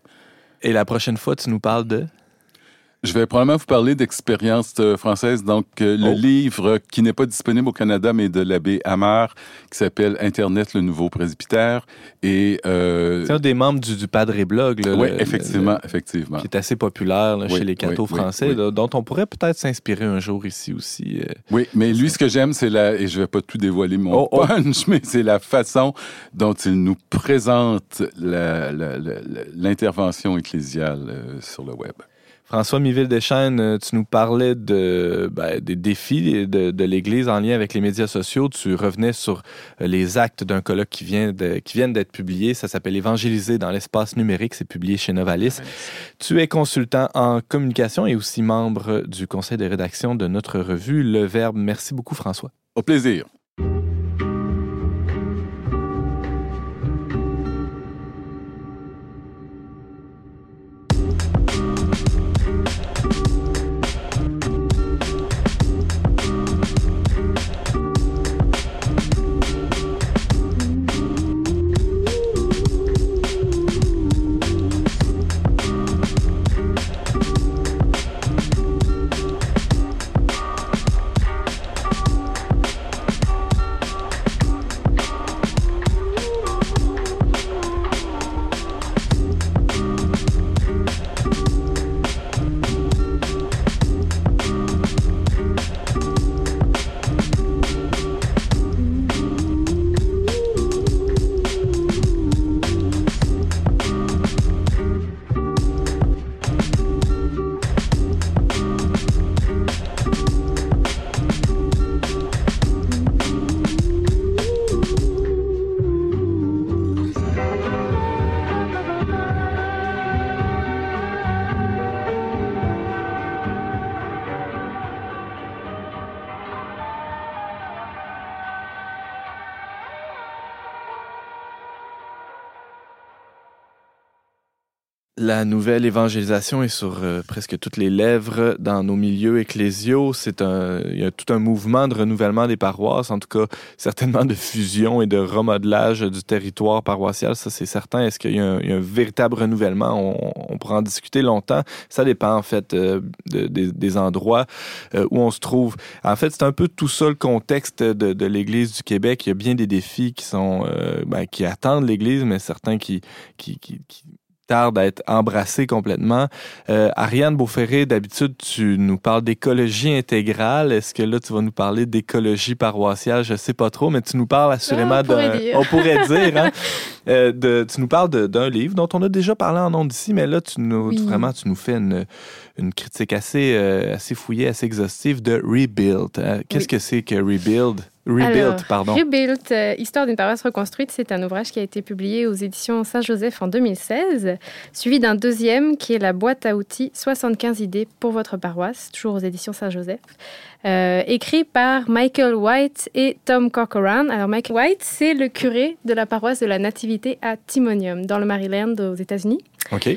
Et la prochaine fois, tu nous parles de? Je vais probablement vous parler d'expérience euh, française. Donc, euh, le oh. livre qui n'est pas disponible au Canada, mais de l'abbé Amar, qui s'appelle Internet, le nouveau presbytère. Et euh, c'est un des membres du, du Padre Blog. Oui, effectivement, effectivement. Qui est assez populaire chez les cathos français, dont on pourrait peut-être s'inspirer un jour ici aussi. oui, mais lui, ce que j'aime, c'est la, et je vais pas tout dévoiler mon oh, oh. punch, [laughs] mais c'est la façon dont il nous présente l'intervention ecclésiale sur le web. François Miville-Deschênes, euh, tu nous parlais ben, des défis de, l'Église en lien avec les médias sociaux. Tu revenais sur euh, les actes d'un colloque qui, vient viennent d'être publiés. Ça s'appelle Évangéliser dans l'espace numérique. C'est publié chez Novalis. Tu es consultant en communication et aussi membre du conseil de rédaction de notre revue Le Verbe. Merci beaucoup, François. Au plaisir. La nouvelle évangélisation est sur euh, presque toutes les lèvres dans nos milieux ecclésiaux. C'est un, il y a tout un mouvement de renouvellement des paroisses, en tout cas certainement de fusion et de remodelage du territoire paroissial. Ça, c'est certain. Est-ce qu'il y, a un véritable renouvellement? On, pourra en discuter longtemps. Ça dépend en fait euh, des endroits euh, où on se trouve. En fait, c'est un peu tout ça le contexte de, de l'Église du Québec. Il y a bien des défis qui sont ben, qui attendent l'Église, mais certains qui, qui, qui, qui tarde à être embrassé complètement. Euh, Ariane Beauferré, d'habitude, tu nous parles d'écologie intégrale. Est-ce que là, tu vas nous parler d'écologie paroissiale? Je sais pas trop, mais tu nous parles assurément d'un... On pourrait dire, hein? [laughs] Euh, de, tu nous parles d'un livre dont on a déjà parlé en nom d'ici, mais là, tu nous, vraiment, tu nous fais une, une critique assez, euh, assez fouillée, assez exhaustive de Rebuild. Qu'est-ce que c'est que Rebuild? Rebuild, pardon. Rebuild, Histoire d'une paroisse reconstruite, c'est un ouvrage qui a été publié aux éditions Saint-Joseph en 2016, suivi d'un deuxième qui est la boîte à outils 75 idées pour votre paroisse, toujours aux éditions Saint-Joseph. Euh, écrit par Michael White et Tom Corcoran. Alors, Michael White, c'est le curé de la paroisse de la Nativité à Timonium, dans le Maryland, aux États-Unis. OK.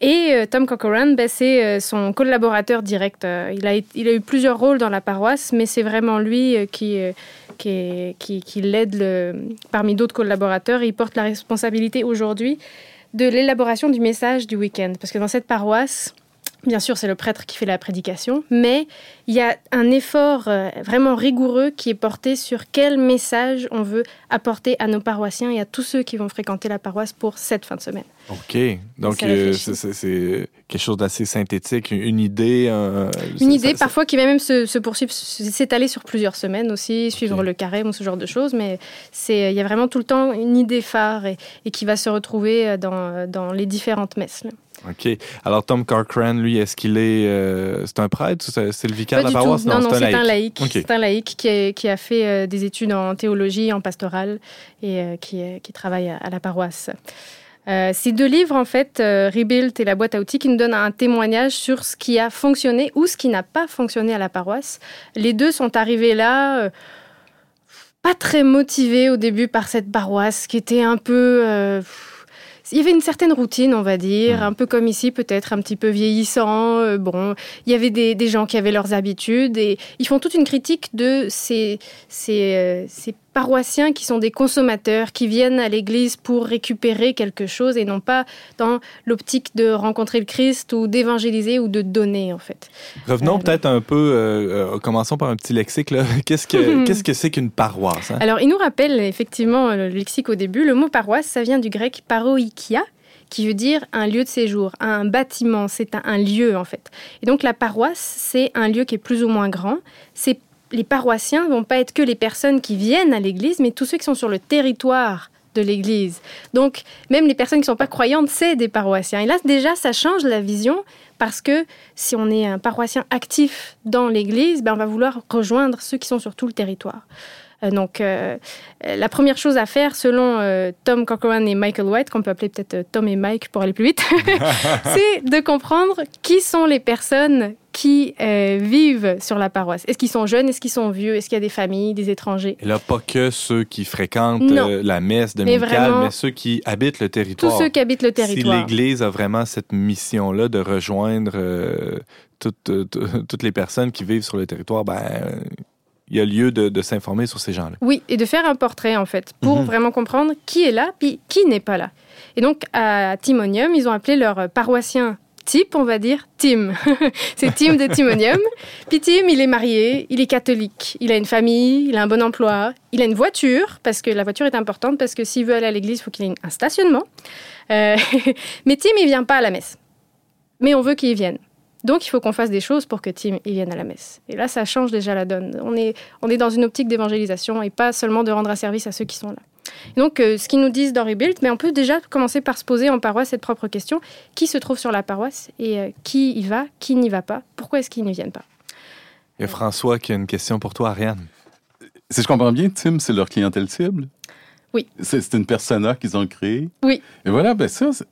Et euh, Tom Corcoran, ben, c'est euh, son collaborateur direct. il, a, il a eu plusieurs rôles dans la paroisse, mais c'est vraiment lui qui, qui, l'aide parmi d'autres collaborateurs. il porte la responsabilité aujourd'hui de l'élaboration du message du week-end. Parce que dans cette paroisse, Bien sûr, c'est le prêtre qui fait la prédication, mais il y a un effort euh, vraiment rigoureux qui est porté sur quel message on veut apporter à nos paroissiens et à tous ceux qui vont fréquenter la paroisse pour cette fin de semaine. OK. Donc, euh, c'est quelque chose d'assez synthétique, une idée. une idée, parfois, qui va même se, poursuivre, s'étaler sur plusieurs semaines aussi, suivre le carême ou ce genre de choses, mais il y a vraiment tout le temps une idée phare et, qui va se retrouver dans, dans les différentes messes. OK. Alors, Tom Corcoran, lui, est-ce qu'il est. Euh, c'est un prêtre c'est le vicaire de la paroisse? Non, non, c'est un laïc. C'est un laïc qui, qui, a fait euh, des études en théologie, en pastorale et euh, qui, qui, travaille à, la paroisse. ces deux livres, en fait, Rebuild et la boîte à outils, qui nous donnent un témoignage sur ce qui a fonctionné ou ce qui n'a pas fonctionné à la paroisse. Les deux sont arrivés là pas très motivés au début par cette paroisse qui était un peu il y avait une certaine routine, on va dire, mmh. un peu comme ici, peut-être un petit peu vieillissant. Euh, bon, il y avait des, des, gens qui avaient leurs habitudes et ils font toute une critique de ces, ces, euh, ces paroissiens qui sont des consommateurs, qui viennent à l'église pour récupérer quelque chose et non pas dans l'optique de rencontrer le Christ ou d'évangéliser ou de donner, en fait. Revenons euh, peut-être un peu, euh, euh, commençons par un petit lexique. [laughs] Qu'est-ce que [laughs] qu'est-ce que c'est qu'une paroisse hein? Alors, il nous rappelle effectivement le lexique au début. Le mot paroisse, ça vient du grec paroikia, qui veut dire un lieu de séjour, un bâtiment, c'est un, un, lieu en fait. Et donc la paroisse, c'est un lieu qui est plus ou moins grand. C'est les paroissiens vont pas être que les personnes qui viennent à l'église, mais tous ceux qui sont sur le territoire de l'Église. Donc, même les personnes qui ne sont pas croyantes, c'est des paroissiens. Et là, déjà, ça change la vision parce que si on est un paroissien actif dans l'Église, ben, on va vouloir rejoindre ceux qui sont sur tout le territoire. Euh, donc, euh, la première chose à faire, selon euh, Tom Corcoran et Michael White, qu'on peut appeler peut-être Tom et Mike pour aller plus vite, [laughs] c'est de comprendre qui sont les personnes qui vivent sur la paroisse. Est-ce qu'ils sont jeunes, est-ce qu'ils sont vieux, est-ce qu'il y a des familles, des étrangers? Et là, pas que ceux qui fréquentent la messe dominicale, mais, mais, ceux qui habitent le territoire. Tous ceux qui habitent le territoire. Si l'Église a vraiment cette mission-là de rejoindre toutes, [laughs] toutes, les personnes qui vivent sur le territoire, ben il y a lieu de, s'informer sur ces gens-là. Oui, et de faire un portrait, en fait, pour mhm. vraiment comprendre qui est là, puis qui n'est pas là. Et donc, à Timonium, ils ont appelé leur paroissien type, on va dire, Tim. [laughs] c'est Tim de Timonium. Puis Tim, il est marié, il est catholique, il a une famille, il a un bon emploi, il a une voiture, parce que la voiture est importante, parce que s'il veut aller à l'église, il faut qu'il ait un stationnement. Euh, [laughs] mais Tim, il vient pas à la messe. Mais on veut qu'il vienne. Donc, il faut qu'on fasse des choses pour que Tim y vienne à la messe. Et là, ça change déjà la donne. On est, on est dans une optique d'évangélisation et pas seulement de rendre un service à ceux qui sont là. donc, euh, ce qu'ils nous disent dans Rebuild, mais on peut déjà commencer par se poser en paroisse cette propre question qui se trouve sur la paroisse et euh, qui y va, qui n'y va pas, pourquoi est-ce qu'ils n'y viennent pas? Il y a François qui a une question pour toi, Ariane. Si je comprends bien, Tim, c'est leur clientèle cible oui. C'est une persona qu'ils ont créée? Oui. Et voilà, ben ça, ça,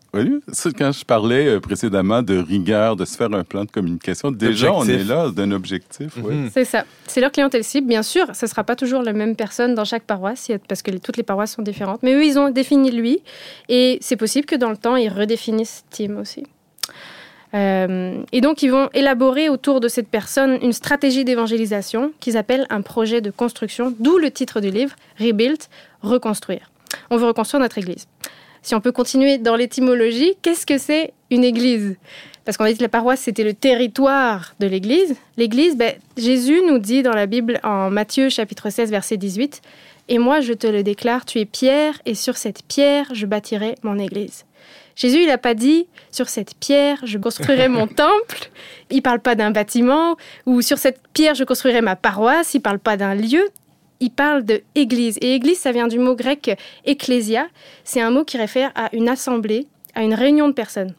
quand je parlais euh, précédemment de rigueur, de se faire un plan de communication, déjà, on est là d'un objectif. Mhm. C'est ça. C'est leur clientèle cible. Bien sûr, ce ne sera pas toujours la même personne dans chaque paroisse, parce que toutes les paroisses sont différentes. Mais eux, ils ont défini lui. Et c'est possible que dans le temps, ils redéfinissent Tim aussi. Euh, et donc, ils vont élaborer autour de cette personne une stratégie d'évangélisation qu'ils appellent un projet de construction, d'où le titre du livre, Rebuild, reconstruire. On veut reconstruire notre Église. Si on peut continuer dans l'étymologie, qu'est-ce que c'est une Église? Parce qu'on a dit que la paroisse, c'était le territoire de l'Église. L'Église, ben, Jésus nous dit dans la Bible, en Matthieu chapitre 16, verset 18, Et moi, je te le déclare, tu es pierre, et sur cette pierre, je bâtirai mon Église. Jésus, il n'a pas dit sur cette pierre, je construirai mon [laughs] temple. Il parle pas d'un bâtiment ou sur cette pierre, je construirai ma paroisse. Il parle pas d'un lieu. Il parle de église. Et église, ça vient du mot grec ecclésia. C'est un mot qui réfère à une assemblée, à une réunion de personnes.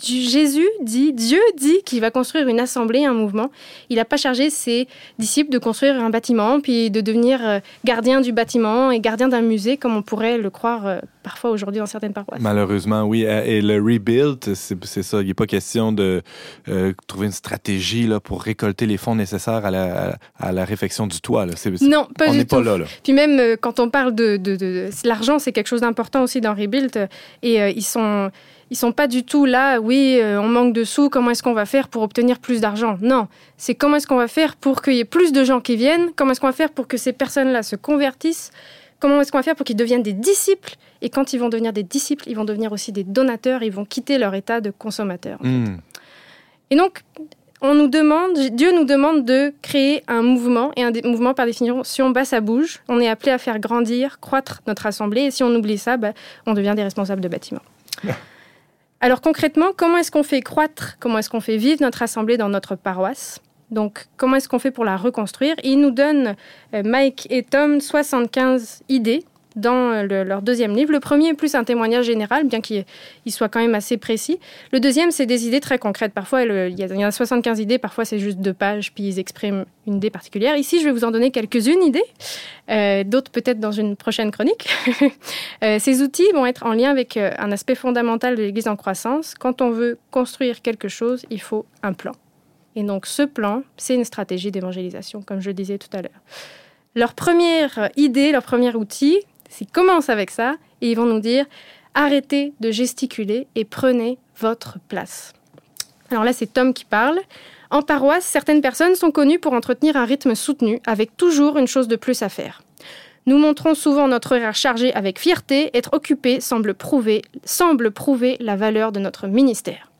Jésus dit, Dieu dit qu'il va construire une assemblée, un mouvement. Il n'a pas chargé ses disciples de construire un bâtiment, puis de devenir euh, gardien du bâtiment et gardien d'un musée, comme on pourrait le croire euh, parfois aujourd'hui dans certaines paroisses. Malheureusement, oui. Et le rebuild, c'est ça. Il n'est pas question de euh, trouver une stratégie là, pour récolter les fonds nécessaires à la, à la réfection du toit. Là. non, pas on du tout. Pas là, Puis même quand on parle de... de, de l'argent, c'est quelque chose d'important aussi dans Rebuild. Et ils sont ils sont pas du tout là, oui, euh, on manque de sous, comment est-ce qu'on va faire pour obtenir plus d'argent? Non, c'est comment est-ce qu'on va faire pour qu'il y ait plus de gens qui viennent, comment est-ce qu'on va faire pour que ces personnes-là se convertissent, comment est-ce qu'on va faire pour qu'ils deviennent des disciples, et quand ils vont devenir des disciples, ils vont devenir aussi des donateurs, ils vont quitter leur état de consommateur. Hmm. Et donc, on nous demande, Dieu nous demande de créer un mouvement, et un mouvement par définition, bas ça bouge. On est appelé à faire grandir, croître notre assemblée, et si on oublie ça, bah, on devient des responsables de bâtiments. [laughs] Alors concrètement, comment est-ce qu'on fait croître, comment est-ce qu'on fait vivre notre assemblée dans notre paroisse? Donc, comment est-ce qu'on fait pour la reconstruire? Ils nous donnent, euh, Mike et Tom, 75 idées dans euh, leur deuxième livre. Le premier est plus un témoignage général, bien qu'il soit quand même assez précis. Le deuxième, c'est des idées très concrètes. Parfois, il y, a, 75 idées, parfois c'est juste deux pages, puis ils expriment une idée particulière. Ici, je vais vous en donner quelques-unes idées, euh, d'autres peut-être dans une prochaine chronique. [laughs] Euh, ces outils vont être en lien avec un aspect fondamental de l'Église en croissance. Quand on veut construire quelque chose, il faut un plan. Et donc ce plan, c'est une stratégie d'évangélisation, comme je le disais tout à l'heure. Leur première idée, leur premier outil, S'ils commencent avec ça, et ils vont nous dire arrêtez de gesticuler et prenez votre place. Alors là, c'est Tom qui parle. En paroisse, certaines personnes sont connues pour entretenir un rythme soutenu, avec toujours une chose de plus à faire. Nous montrons souvent notre horaire chargé avec fierté. Être occupé semble prouver, semble prouver la valeur de notre ministère.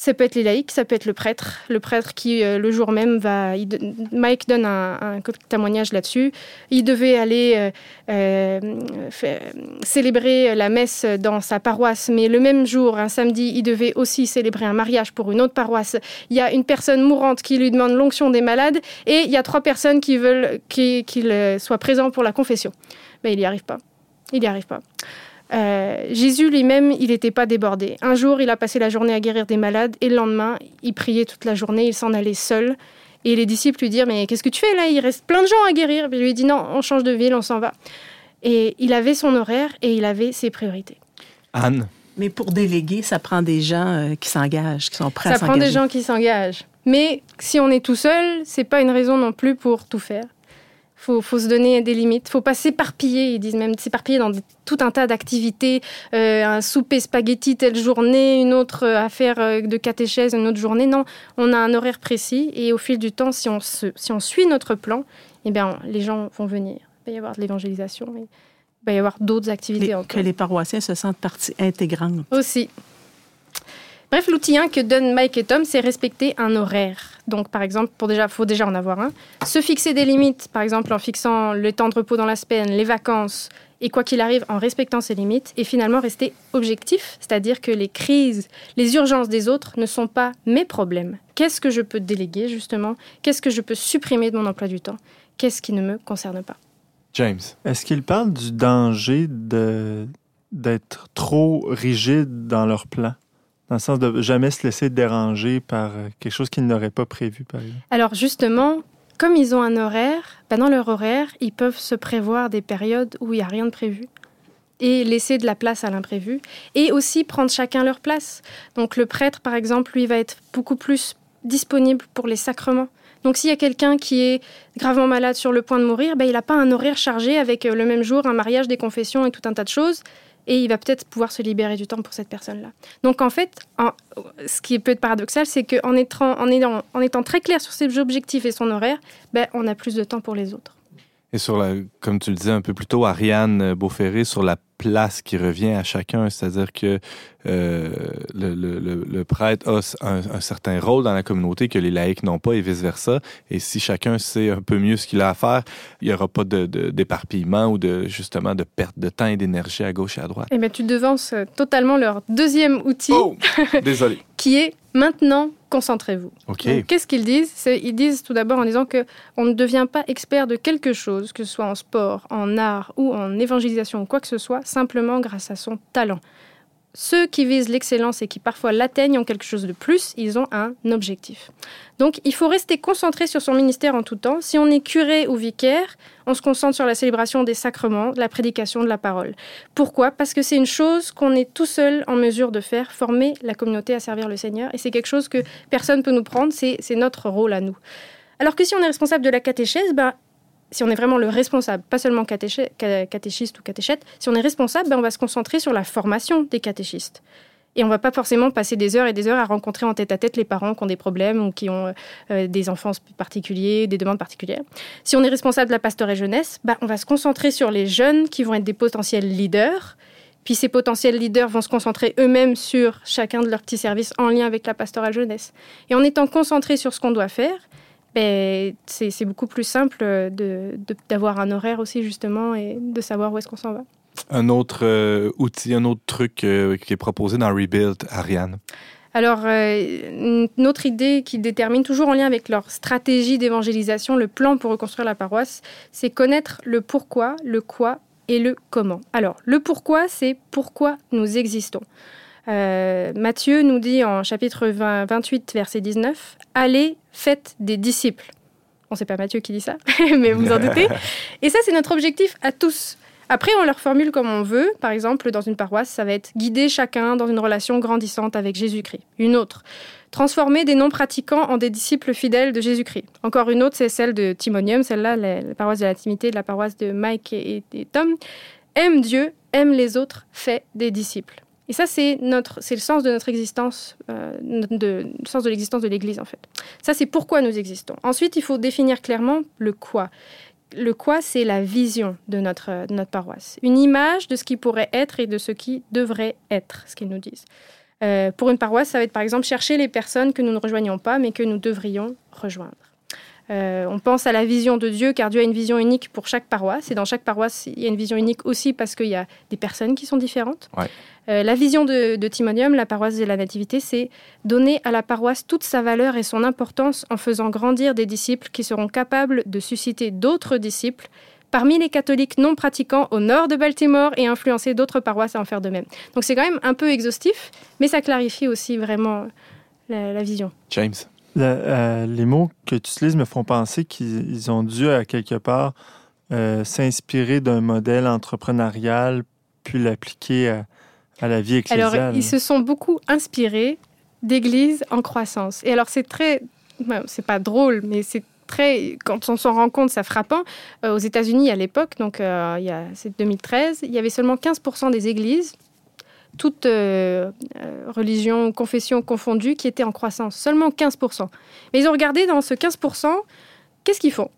Ça peut être les laïcs, ça peut être le prêtre. Le prêtre qui, euh, le jour même, va. Mike donne un, témoignage là-dessus. Il devait aller euh, euh, célébrer la messe dans sa paroisse, mais le même jour, un samedi, il devait aussi célébrer un mariage pour une autre paroisse. Il y a une personne mourante qui lui demande l'onction des malades et il y a trois personnes qui veulent qu'il soit présent pour la confession. Mais il n'y arrive pas. Il n'y arrive pas. Euh, Jésus lui-même, il n'était pas débordé. Un jour, il a passé la journée à guérir des malades et le lendemain, il priait toute la journée, il s'en allait seul. Et les disciples lui dirent Mais qu'est-ce que tu fais là? Il reste plein de gens à guérir. il lui dit Non, on change de ville, on s'en va. Et il avait son horaire et il avait ses priorités. Anne Mais pour déléguer, ça prend des gens euh, qui s'engagent, qui sont prêts à s'engager. Ça prend des gens qui s'engagent. Mais si on est tout seul, c'est pas une raison non plus pour tout faire faut, faut se donner des limites. faut pas s'éparpiller. Ils disent même s'éparpiller dans tout un tas d'activités. Euh, un souper spaghetti telle journée, une autre affaire euh, de catéchèse une autre journée. Non, on a un horaire précis et au fil du temps, si on, se, si on suit notre plan, eh bien, les gens vont venir. Il va y avoir de l'évangélisation. Il va y avoir d'autres activités. que les paroissiens se sentent partie intégrante. Aussi. Bref, l'outil 1 que donnent Mike et Tom, c'est respecter un horaire. Donc, par exemple, pour déjà, faut déjà en avoir un. Se fixer des limites, par exemple en fixant le temps de repos dans la semaine, les vacances, et quoi qu'il arrive, en respectant ces limites. Et finalement, rester objectif, c'est-à-dire que les crises, les urgences des autres ne sont pas mes problèmes. Qu'est-ce que je peux déléguer, justement? Qu'est-ce que je peux supprimer de mon emploi du temps? Qu'est-ce qui ne me concerne pas? James. Est-ce qu'il parle du danger d'être trop rigide dans leur plan? Dans sens de jamais se laisser déranger par euh, quelque chose qu'ils n'auraient pas prévu, par exemple. Alors justement, comme ils ont un horaire, ben dans leur horaire, ils peuvent se prévoir des périodes où il n'y a rien de prévu et laisser de la place à l'imprévu et aussi prendre chacun leur place. Donc le prêtre, par exemple, lui va être beaucoup plus disponible pour les sacrements. Donc s'il y a quelqu'un qui est gravement malade sur le point de mourir, ben, il n'a pas un horaire chargé avec euh, le même jour un mariage, des confessions et tout un tas de choses et il va peut-être pouvoir se libérer du temps pour cette personne-là. Donc en fait, ce qui peut être paradoxal, c'est qu'en étant, en, étant, en étant très clair sur ses objectifs et son horaire, ben, on a plus de temps pour les autres. Et sur la, comme tu le disais un peu plus tôt, Ariane Beauferré, sur la place qui revient à chacun, c'est-à-dire que euh, le, le, le, prêtre a un, certain rôle dans la communauté que les laïcs n'ont pas et vice-versa. Et si chacun sait un peu mieux ce qu'il a à faire, il n'y aura pas d'éparpillement de, ou de justement de perte de temps et d'énergie à gauche et à droite. Eh bien, tu devances totalement leur deuxième outil. Oh, désolé. [laughs] qui est maintenant concentrez-vous. Qu'est-ce qu'ils disent? Ils disent tout d'abord en disant que on ne devient pas expert de quelque chose, que ce soit en sport, en art ou en évangélisation ou quoi que ce soit, simplement grâce à son talent. Ceux qui visent l'excellence et qui parfois l'atteignent ont quelque chose de plus, ils ont un objectif. Donc il faut rester concentré sur son ministère en tout temps. Si on est curé ou vicaire, on se concentre sur la célébration des sacrements, la prédication de la parole. Pourquoi? Parce que c'est une chose qu'on est tout seul en mesure de faire, former la communauté à servir le Seigneur. Et c'est quelque chose que personne ne peut nous prendre, c'est notre rôle à nous. Alors que si on est responsable de la catéchèse, ben, si on est vraiment le responsable, pas seulement catéchiste ou catéchète, si on est responsable, ben on va se concentrer sur la formation des catéchistes. Et on va pas forcément passer des heures et des heures à rencontrer en tête à tête les parents qui ont des problèmes ou qui ont euh, des enfants particuliers, des demandes particulières. Si on est responsable de la pastorale jeunesse, ben on va se concentrer sur les jeunes qui vont être des potentiels leaders. Puis ces potentiels leaders vont se concentrer eux-mêmes sur chacun de leurs petits services en lien avec la pastorale jeunesse. Et en étant concentrés sur ce qu'on doit faire, ben, c'est beaucoup plus simple d'avoir un horaire aussi, justement, et de savoir où est-ce qu'on s'en va. Un autre euh, outil, un autre truc euh, qui est proposé dans Rebuild, Ariane? Alors, euh, une autre idée qui détermine toujours en lien avec leur stratégie d'évangélisation, le plan pour reconstruire la paroisse, c'est connaître le pourquoi, le quoi et le comment. Alors, le pourquoi, c'est pourquoi nous existons. Euh, Matthieu nous dit en chapitre 28, verset 19, Allez, faites des disciples. Bon, c'est pas Matthieu qui dit ça, [laughs] mais vous en doutez. [laughs] Et ça, c'est notre objectif à tous. Après, on leur formule comme on veut. Par exemple, dans une paroisse, ça va être guider chacun dans une relation grandissante avec Jésus-Christ. Une autre, transformer des non-pratiquants en des disciples fidèles de Jésus-Christ. Encore une autre, c'est celle de Timonium, celle-là, la, paroisse de l'intimité de la paroisse de Mike et, et Tom. Aime Dieu, aime les autres, fait des disciples. Et ça, c'est notre, c'est le sens de notre existence, euh, de, le sens de l'existence de l'Église en fait. Ça, c'est pourquoi nous existons. Ensuite, il faut définir clairement le quoi. Le quoi, c'est la vision de notre, de notre paroisse, une image de ce qui pourrait être et de ce qui devrait être, ce qu'ils nous disent. Euh, pour une paroisse, ça va être par exemple chercher les personnes que nous ne rejoignons pas, mais que nous devrions rejoindre. Euh, on pense à la vision de Dieu, car Dieu a une vision unique pour chaque paroisse. Et dans chaque paroisse, il y a une vision unique aussi parce qu'il y a des personnes qui sont différentes. Euh, la vision de, Timonium, la paroisse de la Nativité, c'est donner à la paroisse toute sa valeur et son importance en faisant grandir des disciples qui seront capables de susciter d'autres disciples parmi les catholiques non pratiquants au nord de Baltimore et influencer d'autres paroisses à en faire de même. Donc c'est quand même un peu exhaustif, mais ça clarifie aussi vraiment la, la vision. James euh, les mots que tu utilises me font penser qu'ils ont dû, à quelque part, euh, s'inspirer d'un modèle entrepreneurial puis l'appliquer à, la vie ecclésiale. Alors, ils se sont beaucoup inspirés d'églises en croissance. Et alors, c'est très... c'est pas drôle, mais c'est très... Quand on s'en rend compte, c'est frappant. Euh, aux États-Unis, à l'époque, donc il y a, c'est 2013, il y avait seulement 15% des églises toute euh, euh, religion ou confession confondue, qui était en croissance, seulement 15%. Mais ils ont regardé dans ce 15%, qu'est-ce qu'ils font?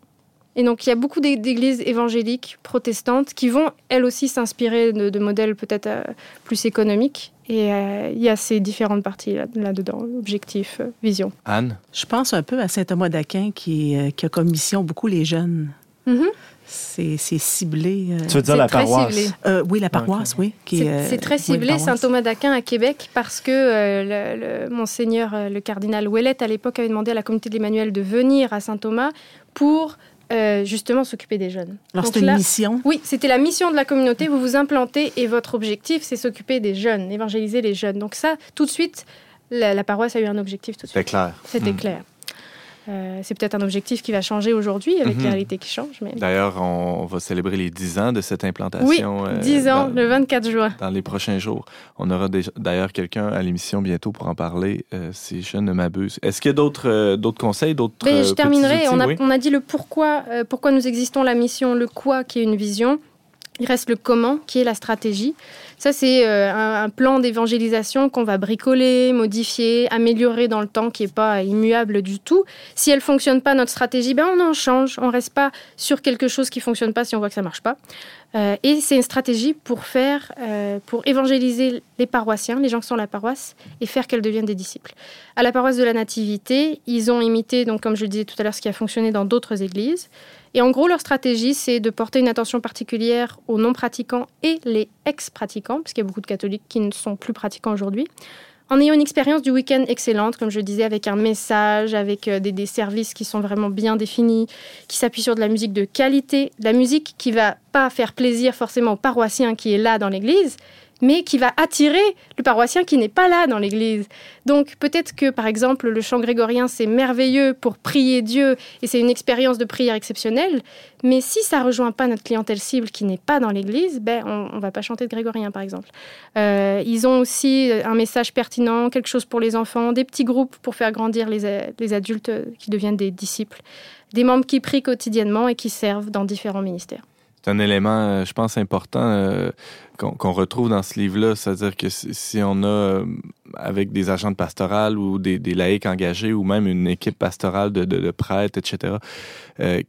Et donc il y a beaucoup d'églises évangéliques, protestantes, qui vont elles aussi s'inspirer de, modèles peut-être euh, plus économiques. Et il y a ces différentes parties là-dedans, objectif, vision. Anne? Je pense un peu à Saint Thomas d'Aquin qui, qui, a comme mission beaucoup les jeunes. Mm-hmm c'est ciblé. Euh, tu veux dire la paroisse? Euh, oui, la paroisse, oui. C'est euh, très ciblé, Saint Thomas d'Aquin à Québec, parce que le, monseigneur, le cardinal Ouellet, à l'époque, avait demandé à la communauté de l'Emmanuel de venir à Saint Thomas pour justement s'occuper des jeunes. Alors c'était une mission? Oui, c'était la mission de la communauté. Vous vous implantez et votre objectif, c'est s'occuper des jeunes, évangéliser les jeunes. Donc ça, tout de suite, la, paroisse a eu un objectif tout de suite. C'était clair. C'était hmm. clair. Euh, c'est peut-être un objectif qui va changer aujourd'hui avec mhm. la réalité qui change. Mais... D'ailleurs, on va célébrer les 10 ans de cette implantation. Oui, 10 euh, ans, le 24 juin. Dans les prochains jours. On aura d'ailleurs quelqu'un à l'émission bientôt pour en parler, euh, si je ne m'abuse. Est-ce qu'il y a d'autres conseils, d'autres ben, Je terminerai. On a, on a, dit le pourquoi, pourquoi nous existons, la mission, le quoi qui est une vision. Il reste le comment qui est la stratégie. Ça, c'est euh, un, plan d'évangélisation qu'on va bricoler, modifier, améliorer dans le temps, qui n'est pas immuable du tout. Si elle fonctionne pas, notre stratégie, ben on en change. On reste pas sur quelque chose qui fonctionne pas si on voit que ça marche pas. Euh, et c'est une stratégie pour faire, euh, pour évangéliser les paroissiens, les gens qui sont à la paroisse, et faire qu'elles deviennent des disciples. À la paroisse de la Nativité, ils ont imité, donc comme je le disais tout à l'heure, ce qui a fonctionné dans d'autres églises. Et en gros, leur stratégie, c'est de porter une attention particulière aux non-pratiquants et les ex-pratiquants, parce qu'il y a beaucoup de catholiques qui ne sont plus pratiquants aujourd'hui en ayant une expérience du week-end excellente, comme je disais, avec un message, avec euh, des, des, services qui sont vraiment bien définis, qui s'appuient sur de la musique de qualité, de la musique qui va pas faire plaisir forcément au paroissien qui est là dans l'église, mais qui va attirer le paroissien qui n'est pas là dans l'église. Donc peut-être que, par exemple, le chant grégorien, c'est merveilleux pour prier Dieu et c'est une expérience de prière exceptionnelle, mais si ça rejoint pas notre clientèle cible qui n'est pas dans l'église, ben, on ne va pas chanter de grégorien, par exemple. Euh, ils ont aussi un message pertinent, quelque chose pour les enfants, des petits groupes pour faire grandir les adultes qui deviennent des disciples, des membres qui prient quotidiennement et qui servent dans différents ministères c'est un élément, euh, je pense, important euh, qu'on retrouve dans ce livre-là. C'est-à-dire que si, on a, euh, avec des agents de pastorale ou des, laïcs engagés ou même une équipe pastorale de, prêtres, etc.,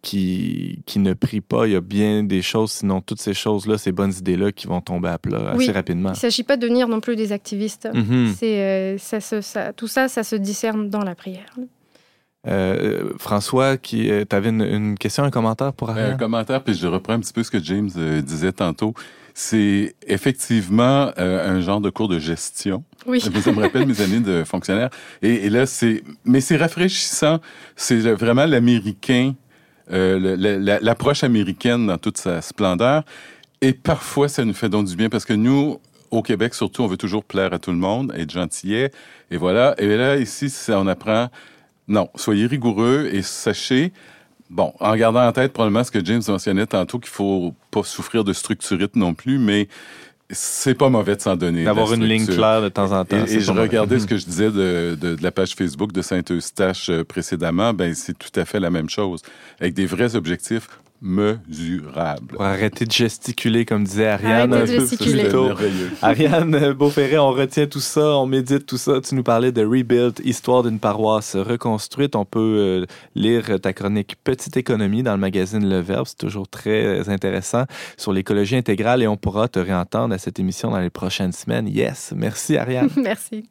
qui, qui ne prient pas, il y a bien des choses, sinon toutes ces choses-là, ces bonnes idées-là qui vont tomber à plat assez rapidement. Il ne s'agit pas de devenir non plus des activistes. Ça, tout ça, ça se discerne dans la prière. Euh, François, qui, euh, tu avais une, question, un commentaire pour Ariane? Un commentaire, puis je reprends un petit peu ce que James euh, disait tantôt. C'est effectivement un genre de cours de gestion. Oui. [laughs] Ça me rappelle mes années de fonctionnaire. Et, là, c'est, mais c'est rafraîchissant. C'est vraiment l'américain, l'approche américaine dans toute sa splendeur. Et parfois, ça nous fait donc du bien parce que nous, au Québec, surtout, on veut toujours plaire à tout le monde, être gentillet. Et voilà. Et là, ici, on apprend non, soyez rigoureux et sachez, bon, en gardant en tête probablement ce que James mentionnait tantôt, qu'il faut pas souffrir de structurite non plus, mais c'est pas mauvais de s'en donner. D'avoir une ligne claire de temps en temps. Et, je regardais ce [laughs] que je disais de, de, la page Facebook de Saint-Eustache euh, précédemment, ben c'est tout à fait la même chose. Avec des vrais objectifs, mesurable. Pour arrêter de gesticuler, comme disait Ariane un peu plus tôt. Ariane Beauferré, on retient tout ça, on médite tout ça. Tu nous parlais de Rebuild, histoire d'une paroisse reconstruite. On peut euh, lire ta chronique Petite économie dans le magazine Le Verbe. C'est toujours très intéressant sur l'écologie intégrale et on pourra te réentendre à cette émission dans les prochaines semaines. Yes. Merci, Ariane. [laughs] Merci.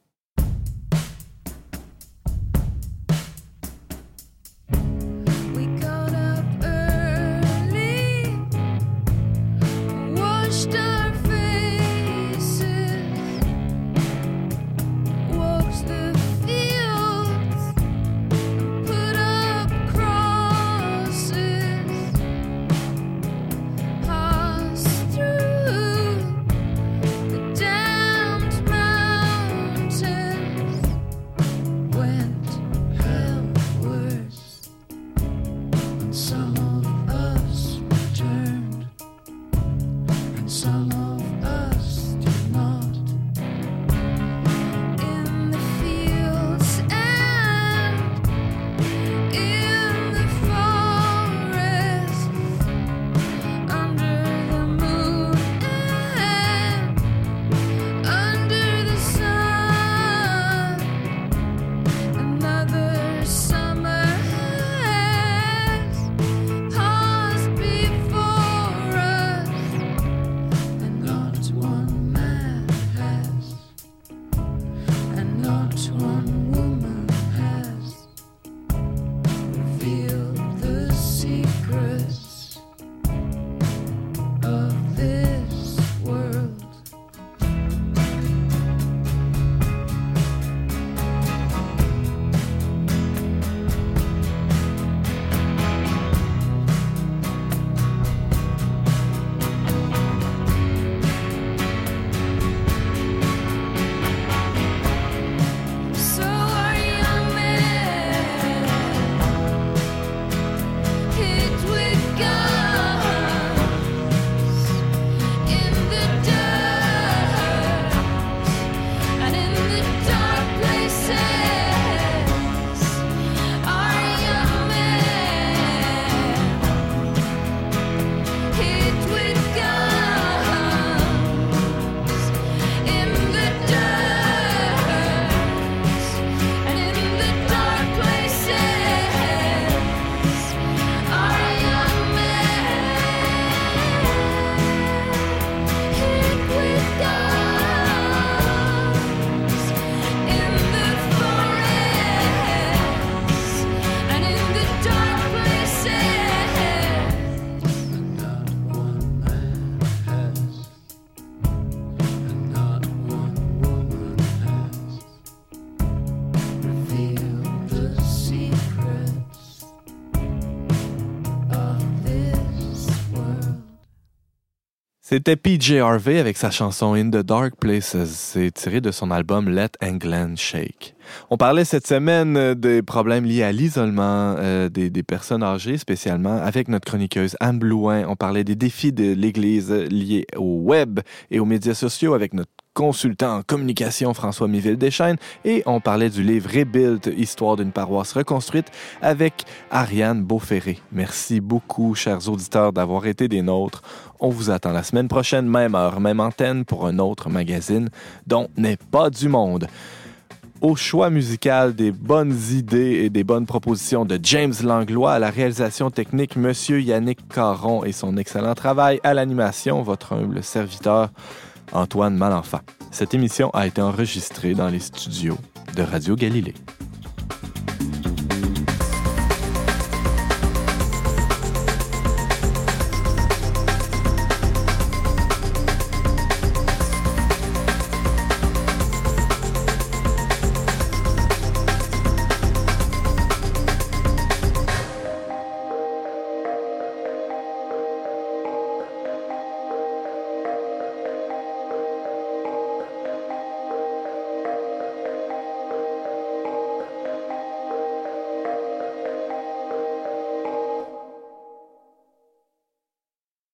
C'était PJ Harvey avec sa chanson In the Dark Places. C'est tiré de son album Let England Shake. On parlait cette semaine des problèmes liés à l'isolement euh, des, des, personnes âgées, spécialement avec notre chroniqueuse Anne Blouin. On parlait des défis de l'Église liés au web et aux médias sociaux avec notre consultant en communication François Miville Deschaines et on parlait du livre Rebuild, Histoire d'une paroisse reconstruite avec Ariane Beauferré. Merci beaucoup, chers auditeurs, d'avoir été des nôtres. On vous attend la semaine prochaine, même heure, même antenne, pour un autre magazine dont n'est pas du monde. Au choix musical des bonnes idées et des bonnes propositions de James Langlois, à la réalisation technique, Monsieur Yannick Caron et son excellent travail à l'animation, votre humble serviteur. Antoine Malenfant. Cette émission a été enregistrée dans les studios de Radio Galilée.